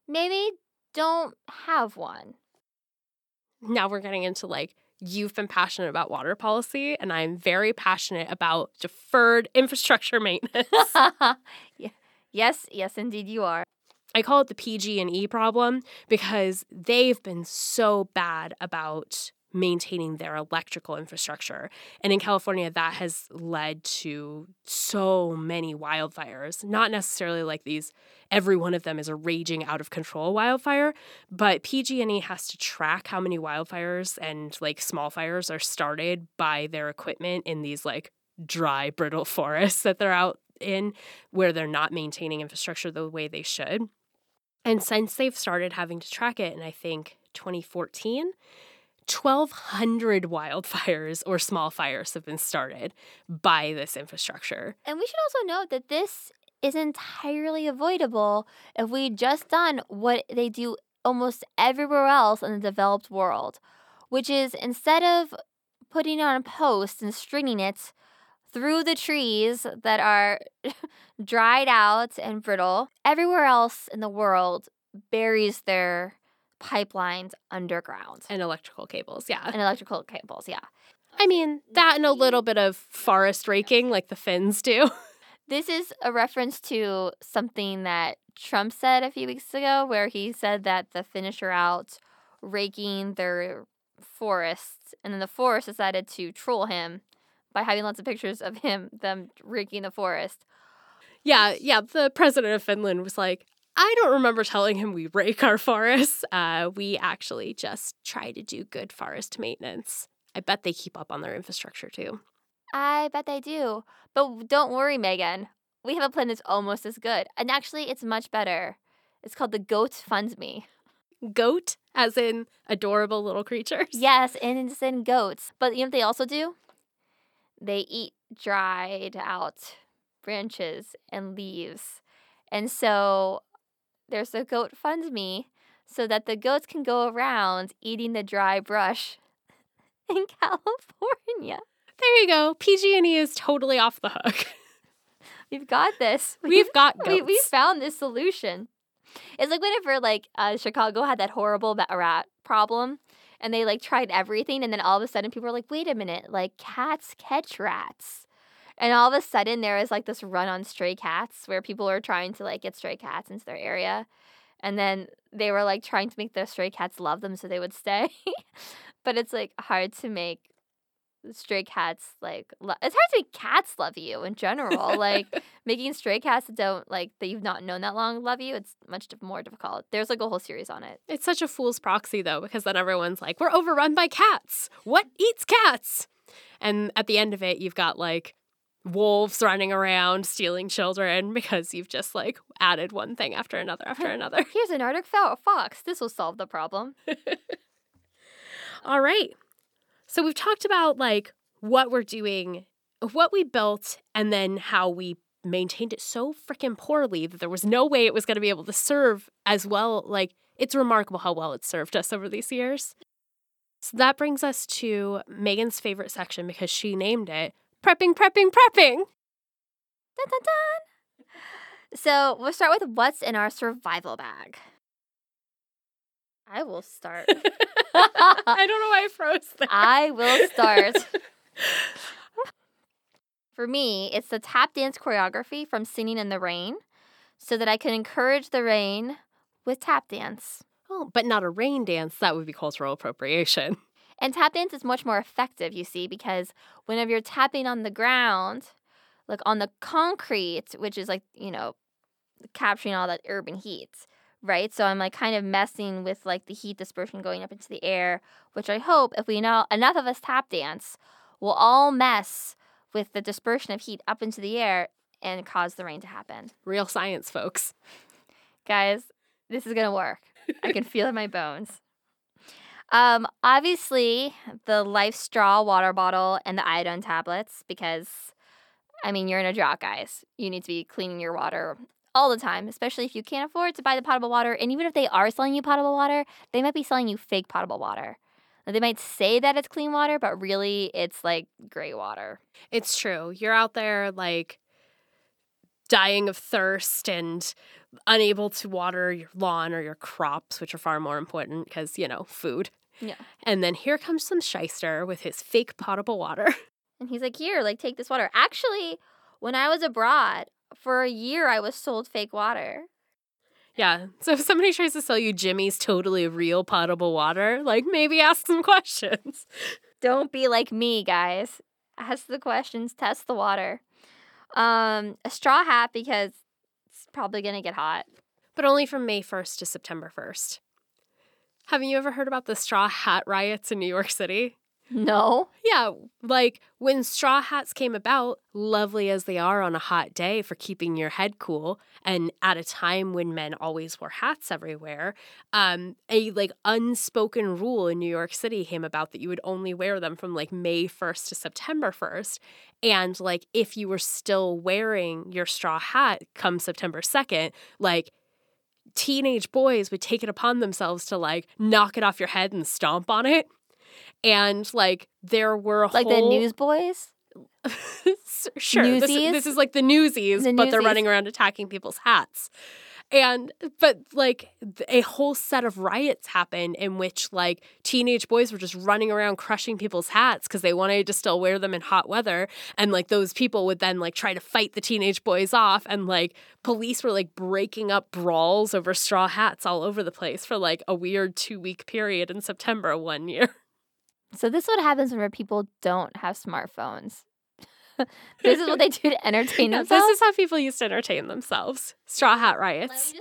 maybe don't have one. Now we're getting into like, you've been passionate about water policy, and I'm very passionate about deferred infrastructure maintenance. Yeah. Yes, yes, indeed, you are. I call it the PG and E problem because they've been so bad about maintaining their electrical infrastructure. And in California that has led to so many wildfires. Not necessarily like these every one of them is a raging out of control wildfire, but PG&E has to track how many wildfires and like small fires are started by their equipment in these like dry brittle forests that they're out in where they're not maintaining infrastructure the way they should. And since they've started having to track it and I think, 2014, 1,200 wildfires or small fires have been started by this infrastructure. And we should also note that this is entirely avoidable if we just done what they do almost everywhere else in the developed world, which is instead of putting on a post and stringing it through the trees that are dried out and brittle, everywhere else in the world buries their pipelines underground And electrical cables, yeah. and electrical cables. Yeah. I mean, that and a little bit of forest raking like the Finns do. This is a reference to something that Trump said a few weeks ago, where he said that the Finnish are out raking their forests, and then the forest decided to troll him by having lots of pictures of him, them raking the forest. yeah, yeah. The president of Finland was like, I don't remember telling him we rake our forests. Uh, we actually just try to do good forest maintenance. I bet they keep up on their infrastructure too. I bet they do. But don't worry, Megan. We have a plan that's almost as good. And actually, it's much better. It's called the Goat Fund Me. Goat, as in adorable little creatures. Yes, and it's in goats. But you know what they also do? They eat dried out branches and leaves. And so there's a goat fund me so that the goats can go around eating the dry brush in California. There you go. PG&E is totally off the hook. We've got this. We've got goats. we, we found this solution. It's like whenever like uh, Chicago had that horrible rat problem, and they like tried everything, and then all of a sudden people were like, "Wait a minute! Like cats catch rats," and all of a sudden there was like this run on stray cats where people were trying to like get stray cats into their area, and then they were like trying to make the stray cats love them so they would stay, but it's like hard to make stray cats like lo- it's hard to make cats love you in general like making stray cats that don't like that you've not known that long love you it's much more difficult there's like a whole series on it It's such a fool's proxy, though, because then everyone's like, we're overrun by cats. What eats cats? And at the end of it, you've got like wolves running around stealing children because you've just like added one thing after another after another. here's an arctic fox this will solve the problem All right. So we've talked about like what we're doing, what we built, and then how we maintained it so freaking poorly that there was no way it was going to be able to serve as well. Like, it's remarkable how well it served us over these years. So that brings us to Megan's favorite section because she named it Prepping, Prepping, Prepping. dun, dun, dun. so we'll start with what's in our survival bag i will start I don't know why I froze there. i will start For me, it's the tap dance choreography from Singing in the Rain so that I can encourage the rain with tap dance. Oh, but not a rain dance. That would be cultural appropriation. And tap dance is much more effective, you see, because whenever you're tapping on the ground, like on the concrete, which is like, you know, capturing all that urban heat, right? So I'm like kind of messing with like the heat dispersion going up into the air, which I hope if we know enough of us tap dance, we'll all mess with the dispersion of heat up into the air and cause the rain to happen. Real science, folks. Guys, this is going to work. I can feel it in my bones. Um, obviously, the LifeStraw water bottle and the iodine tablets, because, I mean, you're in a drought, guys. You need to be cleaning your water all the time, especially if you can't afford to buy the potable water. And even if they are selling you potable water, they might be selling you fake potable water. They might say that it's clean water, but really it's like gray water. It's true. You're out there like dying of thirst and unable to water your lawn or your crops, which are far more important because, you know, food. Yeah. And then here comes some shyster with his fake potable water. And he's like, Here, like, take this water. Actually, when I was abroad, for a year, I was sold fake water. yeah. So if somebody tries to sell you Jimmy's totally real potable water, like maybe ask some questions. Don't be like me, guys. Ask the questions, test the water. Um, a straw hat because it's probably gonna get hot. But only from May 1st to September 1st. Haven't you ever heard about the straw hat riots in New York City? No. Yeah, like when straw hats came about, lovely as they are on a hot day for keeping your head cool, and at a time when men always wore hats everywhere, um, a like unspoken rule in New York City came about that you would only wear them from like May 1st to September 1st. And like if you were still wearing your straw hat come September 2nd, like teenage boys would take it upon themselves to like knock it off your head and stomp on it. And like there were Like whole... the newsboys? sure. This, Newsies? this is like the newsies, The but they're running around attacking people's hats. And but like a whole set of riots happened in which like teenage boys were just running around crushing people's hats because they wanted to still wear them in hot weather. And like those people would then like try to fight the teenage boys off. And like police were like breaking up brawls over straw hats all over the place for like a weird two week period in September one year. So this is what happens whenever people don't have smartphones. this is what they do to entertain Yeah, themselves. this is how people used to entertain themselves. Straw hat riots.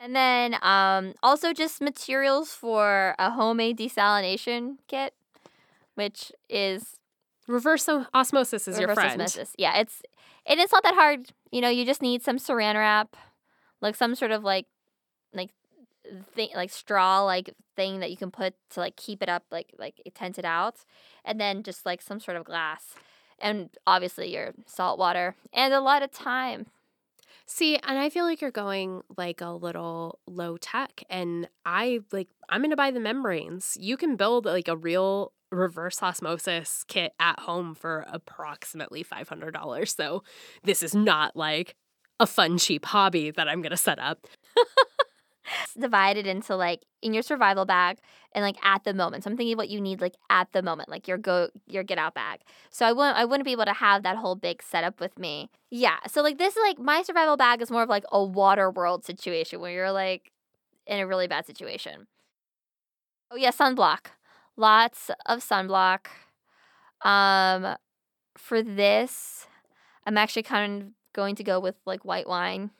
And then um, also just materials for a homemade desalination kit, which is Reverse osmosis is your reverse friend. osmosis. Yeah, it's and it's not that hard. You know, you just need some saran wrap, like some sort of like like thing like straw like thing that you can put to like keep it up like like tent it out, and then just like some sort of glass, and obviously your salt water and a lot of time. See, and I feel like you're going like a little low tech and I like I'm going to buy the membranes. You can build like a real reverse osmosis kit at home for approximately $500. So this is not like a fun cheap hobby that I'm going to set up. It's divided into like in your survival bag and like at the moment. So I'm thinking what you need like at the moment, like your go your get out bag. So I wouldn't I wouldn't be able to have that whole big setup with me. Yeah. So like this is like my survival bag is more of like a water world situation where you're like in a really bad situation. Oh yeah, sunblock. Lots of sunblock. Um for this, I'm actually kind of going to go with like white wine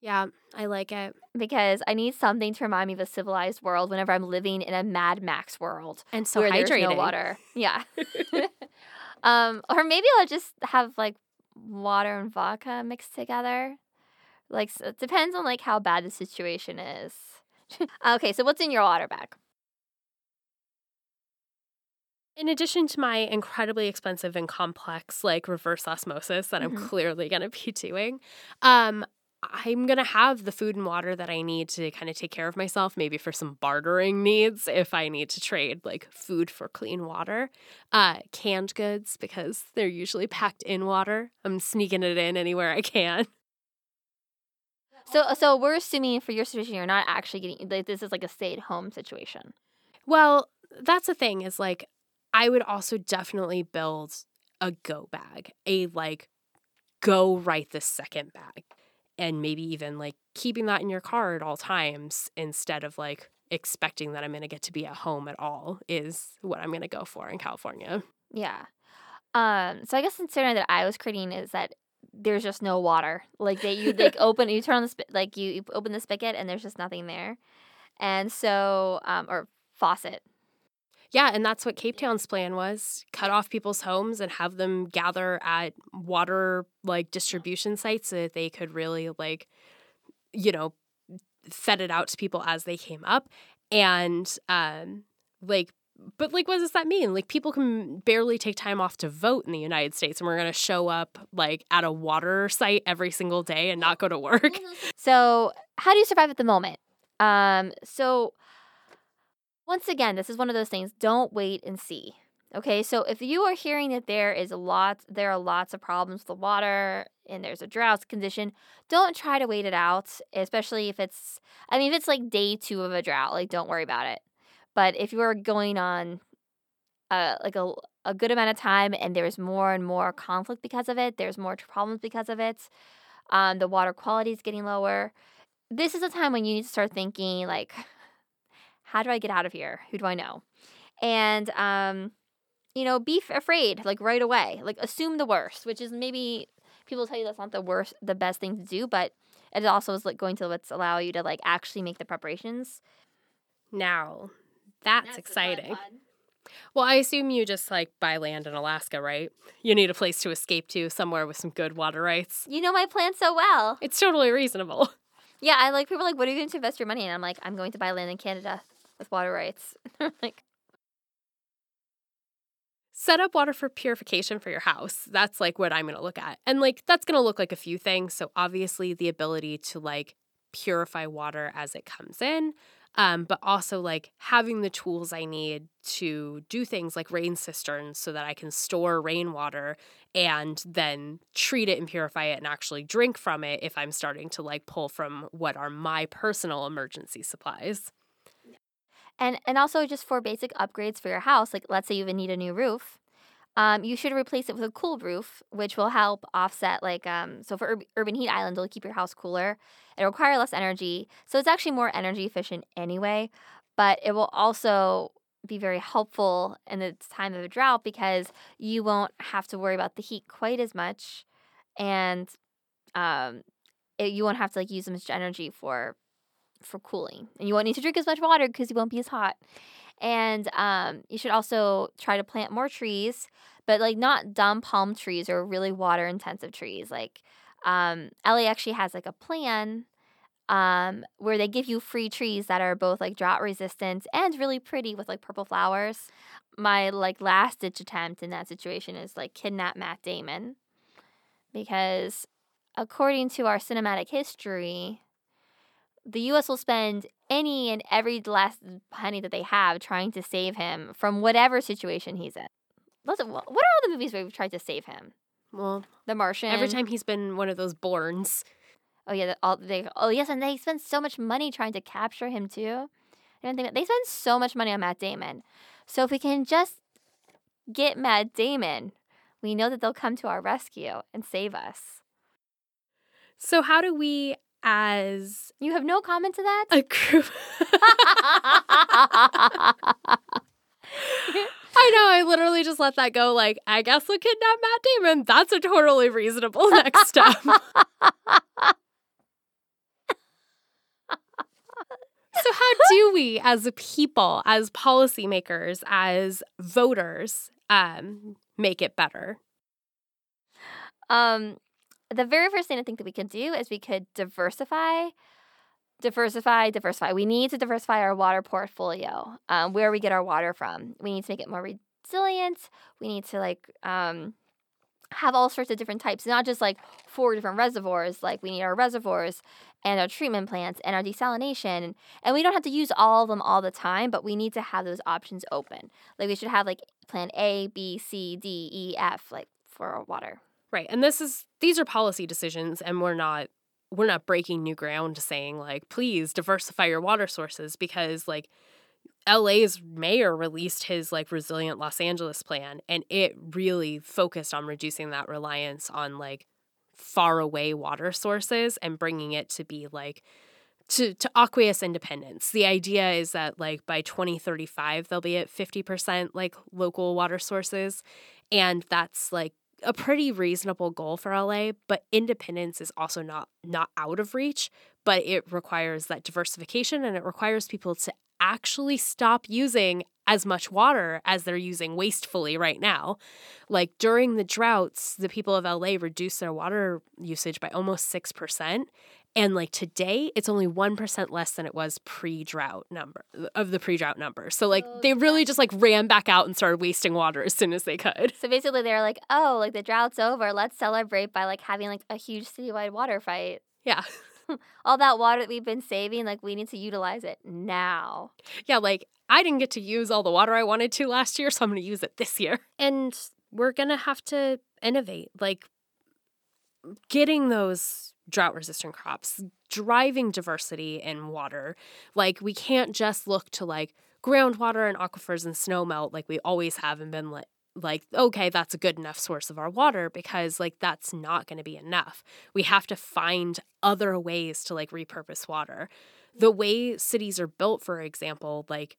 Yeah, I like it. because I need something to remind me of a civilized world whenever I'm living in a Mad Max world And so where hydrating. there's no water. Yeah. um, or maybe I'll just have like water and vodka mixed together. Like so it depends on like how bad the situation is. okay, so what's in your water bag? In addition to my incredibly expensive and complex like reverse osmosis that I'm Mhm. clearly going to be doing, um I'm going to have the food and water that I need to kind of take care of myself, maybe for some bartering needs if I need to trade like food for clean water. Uh canned goods because they're usually packed in water. I'm sneaking it in anywhere I can. So so we're assuming for your situation you're not actually getting like this is like a stay at home situation. Well, that's the thing is like I would also definitely build a go bag, a like go right this second bag. And maybe even like keeping that in your car at all times instead of like expecting that I'm going to get to be at home at all is what I'm going to go for in California. Yeah. Um, so I guess the scenario that I was creating is that there's just no water. Like that you like open you turn on the sp- like you, you open the spigot and there's just nothing there. And so um or faucet. Yeah, and that's what Cape Town's plan was. Cut off people's homes and have them gather at water like distribution sites so that they could really like you know fed it out to people as they came up and um like but like what does that mean? Like people can barely take time off to vote in the United States and we're to show up like at a water site every single day and not go to work. So how do you survive at the moment? Um so once again, this is one of those things, don't wait and see. Okay, so if you are hearing that there is a lot, there are lots of problems with the water and there's a drought condition, don't try to wait it out, especially if it's, I mean, if it's like day two of a drought, like don't worry about it. But if you are going on uh, like a, a good amount of time and there's more and more conflict because of it, there's more problems because of it, um, the water quality is getting lower, this is a time when you need to start thinking like, how do I get out of here? Who do I know? And um, you know, be afraid like right away. Like assume the worst, which is maybe people tell you that's not the worst, the best thing to do, but it also is like going to let's allow you to like actually make the preparations. Now, that's, exciting. Well, I assume you just like buy land in Alaska, right? You need a place to escape to, somewhere with some good water rights. You know my plan so well. It's totally reasonable. Yeah, I like people are like, what are you going to invest your money in? And I'm like, I'm going to buy land in Canada with water rights. like, Set up water for purification for your house. That's like what I'm going to look at. And like that's going to look like a few things. So obviously the ability to like purify water as it comes in, um, but also like having the tools I need to do things like rain cisterns so that I can store rainwater and then treat it and purify it and actually drink from it if I'm starting to like pull from what are my personal emergency supplies. And and also just for basic upgrades for your house, like let's say you even need a new roof, um, you should replace it with a cool roof, which will help offset like um. So for Ur- urban heat island, it'll keep your house cooler. It'll require less energy, so it's actually more energy efficient anyway. But it will also be very helpful in the time of a drought because you won't have to worry about the heat quite as much, and um, it, you won't have to like use as much energy for for cooling, and you won't need to drink as much water because you won't be as hot. And um, you should also try to plant more trees, but like not dumb palm trees or really water intensive trees. Like um, LA actually has like a plan um, where they give you free trees that are both like drought resistant and really pretty with like purple flowers. My like last ditch attempt in that situation is like kidnap Matt Damon because according to our cinematic history, the US will spend any and every last penny that they have trying to save him from whatever situation he's in. Listen, what are all the movies where we've tried to save him? Well, The Martian. every time he's been one of those Bournes. Oh yeah, all they. Oh yes, and they spend so much money trying to capture him too. I don't think they spend so much money on Matt Damon. So if we can just get Matt Damon, we know that they'll come to our rescue and save us. So how do we as You have no comment to that? a group I know, I literally just let that go like, I guess we'll kidnap Matt Damon. That's a totally reasonable next step. so how do we as a people, as policymakers, as voters, um, make it better? Um, the very first thing I think that we could do is we could diversify, diversify, diversify. We need to diversify our water portfolio, um, where we get our water from. We need to make it more resilient. We need to like um, have all sorts of different types, not just like four different reservoirs. Like we need our reservoirs and our treatment plants and our desalination, and, we don't have to use all of them all the time, but we need to have those options open. Like we should have like plan A, B, C, D, E, F, like for our water. Right. And this is these are policy decisions and we're not we're not breaking new ground saying like please diversify your water sources because like LA's mayor released his like resilient Los Angeles plan and it really focused on reducing that reliance on like far away water sources and bringing it to be like to, to aqueous independence. The idea is that like by 2035 they'll be at 50% like local water sources and that's like a pretty reasonable goal for LA, but independence is also not not out of reach, but it requires that diversification and it requires people to actually stop using as much water as they're using wastefully right now. Like during the droughts, the people of LA reduced their water usage by almost 6%. And like today, it's only 1% less than it was pre drought number of the pre drought number. So, like, Oh, they really just like ran back out and started wasting water as soon as they could. So basically, they're like, "Oh, like the drought's over. Let's celebrate by like having like a huge citywide water fight. Yeah. All that water that we've been saving, like we need to utilize it now." Yeah. Like, I didn't get to use all the water I wanted to last year, so I'm going to use it this year. And we're going to have to innovate. Like, getting those drought resistant crops, driving diversity in water. Like, we can't just look to like groundwater and aquifers and snow melt like we always have and been like, like, okay, that's a good enough source of our water because, like, that's not going to be enough. We have to find other ways to, like, repurpose water. The way cities are built, for example, like,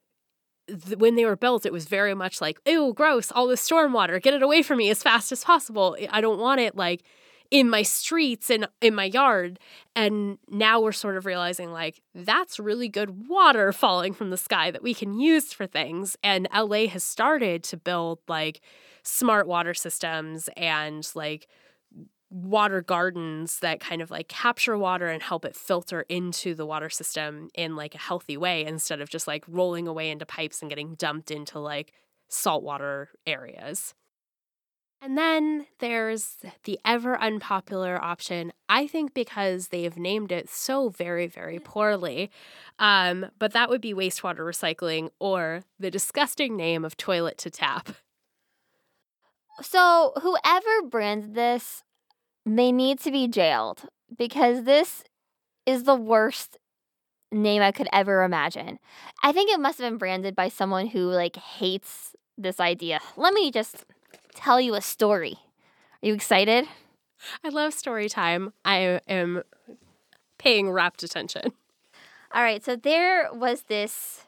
th- when they were built, it was very much like, ew, gross, all this stormwater, get it away from me as fast as possible. I don't want it, like, in my streets and in my yard. And now we're sort of realizing like that's really good water falling from the sky that we can use for things. And LA has started to build like smart water systems and like water gardens that kind of like capture water and help it filter into the water system in like a healthy way instead of just like rolling away into pipes and getting dumped into like saltwater areas. And then there's the ever unpopular option, I think because they've named it so very, very poorly. Um, but that would be wastewater recycling or the disgusting name of toilet to tap. So whoever branded this, they need to be jailed because this is the worst name I could ever imagine. I think it must have been branded by someone who like hates this idea. Let me just tell you a story. Are you excited? I love story time. I am paying rapt attention. All right, so there was this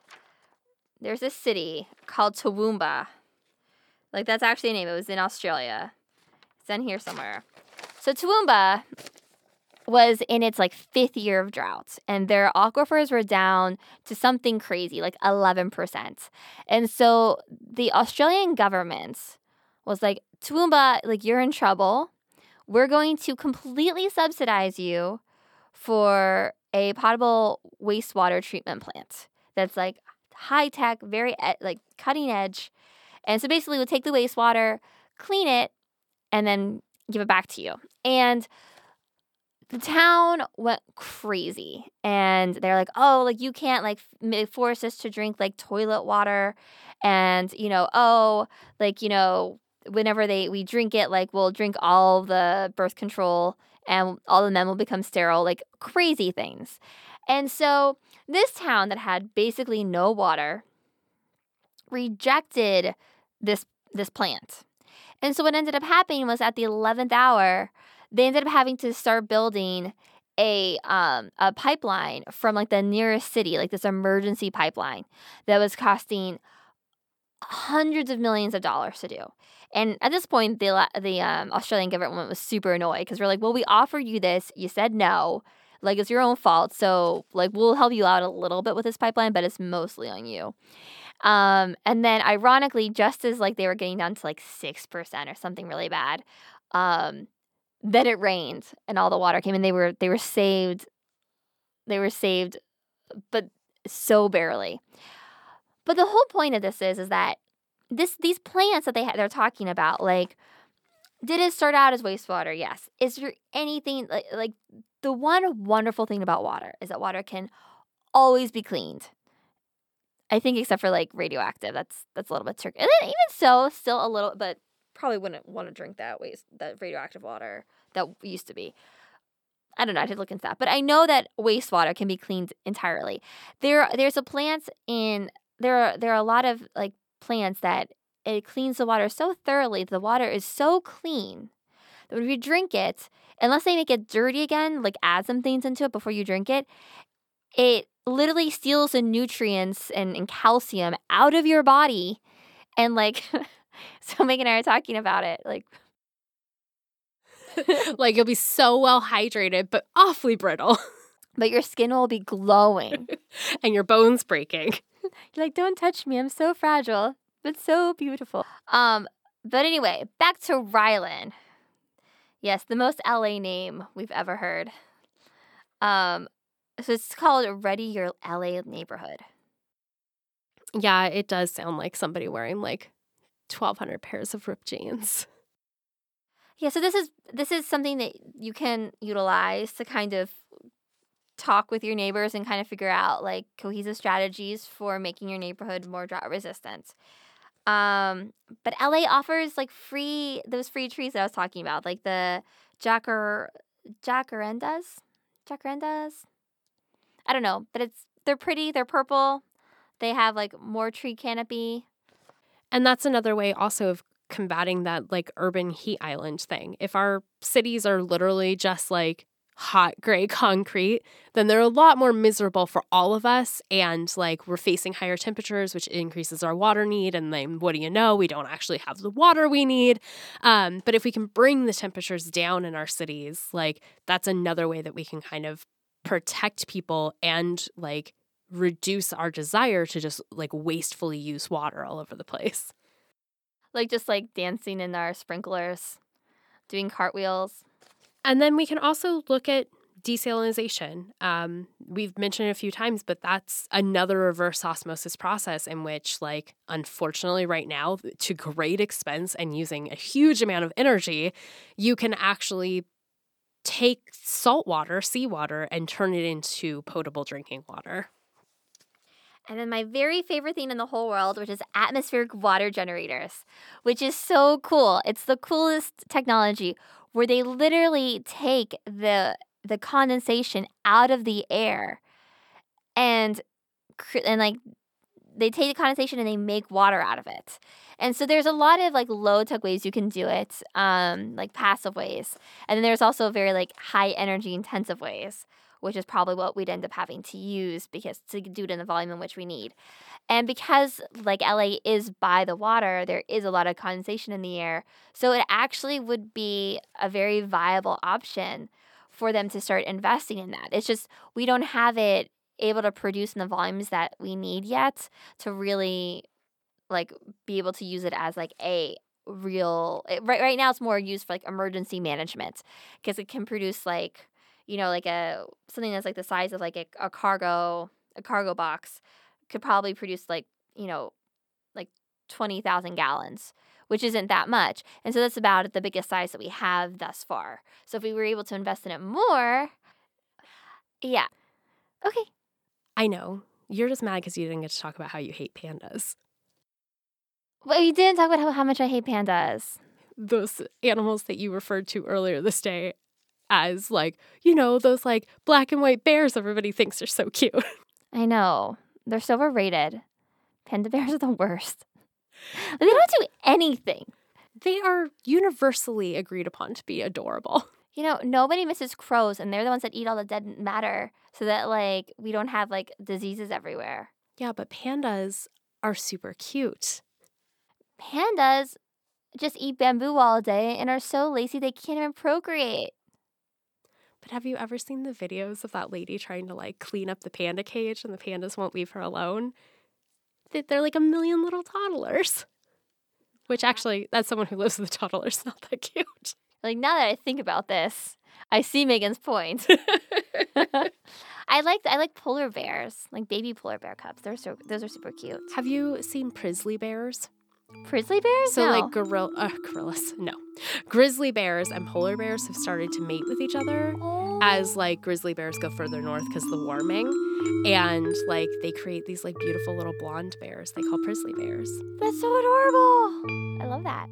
there's this city called Toowoomba. Like that's actually a name. It was in Australia. It's in here somewhere. So Toowoomba was in its like fifth year of drought, and their aquifers were down to something crazy, like eleven percent. And so the Australian government was like, Toowoomba, like you're in trouble. We're going to completely subsidize you for a potable wastewater treatment plant that's like high tech, very like cutting edge. And so basically, we'll take the wastewater, clean it, and then give it back to you. And the town went crazy and they're like oh like you can't like force us to drink like toilet water and you know oh like you know whenever they we drink it like we'll drink all the birth control and all the men will become sterile like crazy things. And so this town that had basically no water rejected this this plant. And so what ended up happening was at the 11th hour they ended up having to start building a um a pipeline from like the nearest city, like this emergency pipeline that was costing hundreds of millions of dollars to do. And at this point, the the um, Australian government was super annoyed because we're like, well, we offered you this, you said no, like it's your own fault. So like we'll help you out a little bit with this pipeline, but it's mostly on you. Um, and then ironically, just as like they were getting down to like six percent or something really bad, um, then it rained and all the water came and they were they were saved they were saved but so barely but the whole point of this is is that this these plants that they ha- they're talking about like did it start out as wastewater yes is there anything like, like the one wonderful thing about water is that water can always be cleaned i think except for like radioactive that's that's a little bit tricky and then even so still a little but probably wouldn't want to drink that waste that radioactive water that used to be. I don't know. I did look into that, but I know that wastewater can be cleaned entirely. There, there's a plant in there. Are, there are a lot of like plants that it cleans the water so thoroughly. The water is so clean that when you drink it, unless they make it dirty again, like add some things into it before you drink it, it literally steals the nutrients and, and calcium out of your body, and like So Megan and I are talking about it. Like like you'll be so well hydrated, but awfully brittle. But your skin will be glowing. and your bones breaking. You're like, don't touch me. I'm so fragile, but so beautiful. Um, but anyway, back to Rylan. Yes, the most LA name we've ever heard. Um, so it's called Ready Your LA Neighborhood. Yeah, it does sound like somebody wearing like 1200 pairs of ripped jeans. Yeah, so this is this is something that you can utilize to kind of talk with your neighbors and kind of figure out like cohesive strategies for making your neighborhood more drought resistant. Um, but LA offers like free those free trees that I was talking about, like the jacar jacarandas, jacarandas. I don't know, but it's they're pretty. They're purple. They have like more tree canopy. And that's another way also of combating that like urban heat island thing. If our cities are literally just like hot gray concrete, then they're a lot more miserable for all of us. And like we're facing higher temperatures, which increases our water need. And then what do you know? We don't actually have the water we need. Um, but if we can bring the temperatures down in our cities, like that's another way that we can kind of protect people and like reduce our desire to just like wastefully use water all over the place. Like just like dancing in our sprinklers, doing cartwheels. And then we can also look at desalination. Um, we've mentioned it a few times, but that's another reverse osmosis process in which, like, unfortunately, right now, to great expense and using a huge amount of energy, you can actually take salt water, seawater, and turn it into potable drinking water. And then my very favorite thing in the whole world, which is atmospheric water generators, which is so cool. It's the coolest technology where they literally take the the condensation out of the air and and like they take the condensation and they make water out of it. And so there's a lot of like low tech ways you can do it, um, like passive ways. And then there's also very like high energy intensive ways which is probably what we'd end up having to use because to do it in the volume in which we need. And because like LA is by the water, there is a lot of condensation in the air. So it actually would be a very viable option for them to start investing in that. It's just we don't have it able to produce in the volumes that we need yet to really like be able to use it as like a real eh, right right now it's more used for like emergency management because it can produce like you know, like a something that's like the size of like a, a cargo a cargo box could probably produce like you know like twenty thousand gallons, which isn't that much. And so that's about the biggest size that we have thus far. So if we were able to invest in it more, yeah. Okay. I know. You're just mad because you didn't get to talk about how you hate pandas. But we didn't talk about how, how much I hate pandas. Those animals that you referred to earlier this day as like, you know, those like black and white bears everybody thinks are so cute. I know. They're so overrated. Panda bears are the worst. They don't do anything. They are universally agreed upon to be adorable. You know, nobody misses crows, and they're the ones that eat all the dead matter so that, like, we don't have, like, diseases everywhere. Yeah, but pandas are super cute. Pandas just eat bamboo all day and are so lazy they can't even procreate. But have you ever seen the videos of that lady trying to like clean up the panda cage and the pandas won't leave her alone? They- They're like a million little toddlers. Which actually, that's someone who lives with toddlers, not that cute. Like, now that I think about this, I see Megan's point. I like I like polar bears, like baby polar bear cubs. They're so those are super cute. Have you seen grizzly bears? Grizzly bears? So no. like gorilla, uh, gorillas, no, grizzly bears and polar bears have started to mate with each other as like grizzly bears go further north because the warming, and like they create these like beautiful little blonde bears they call grizzly bears. That's so adorable. I love that.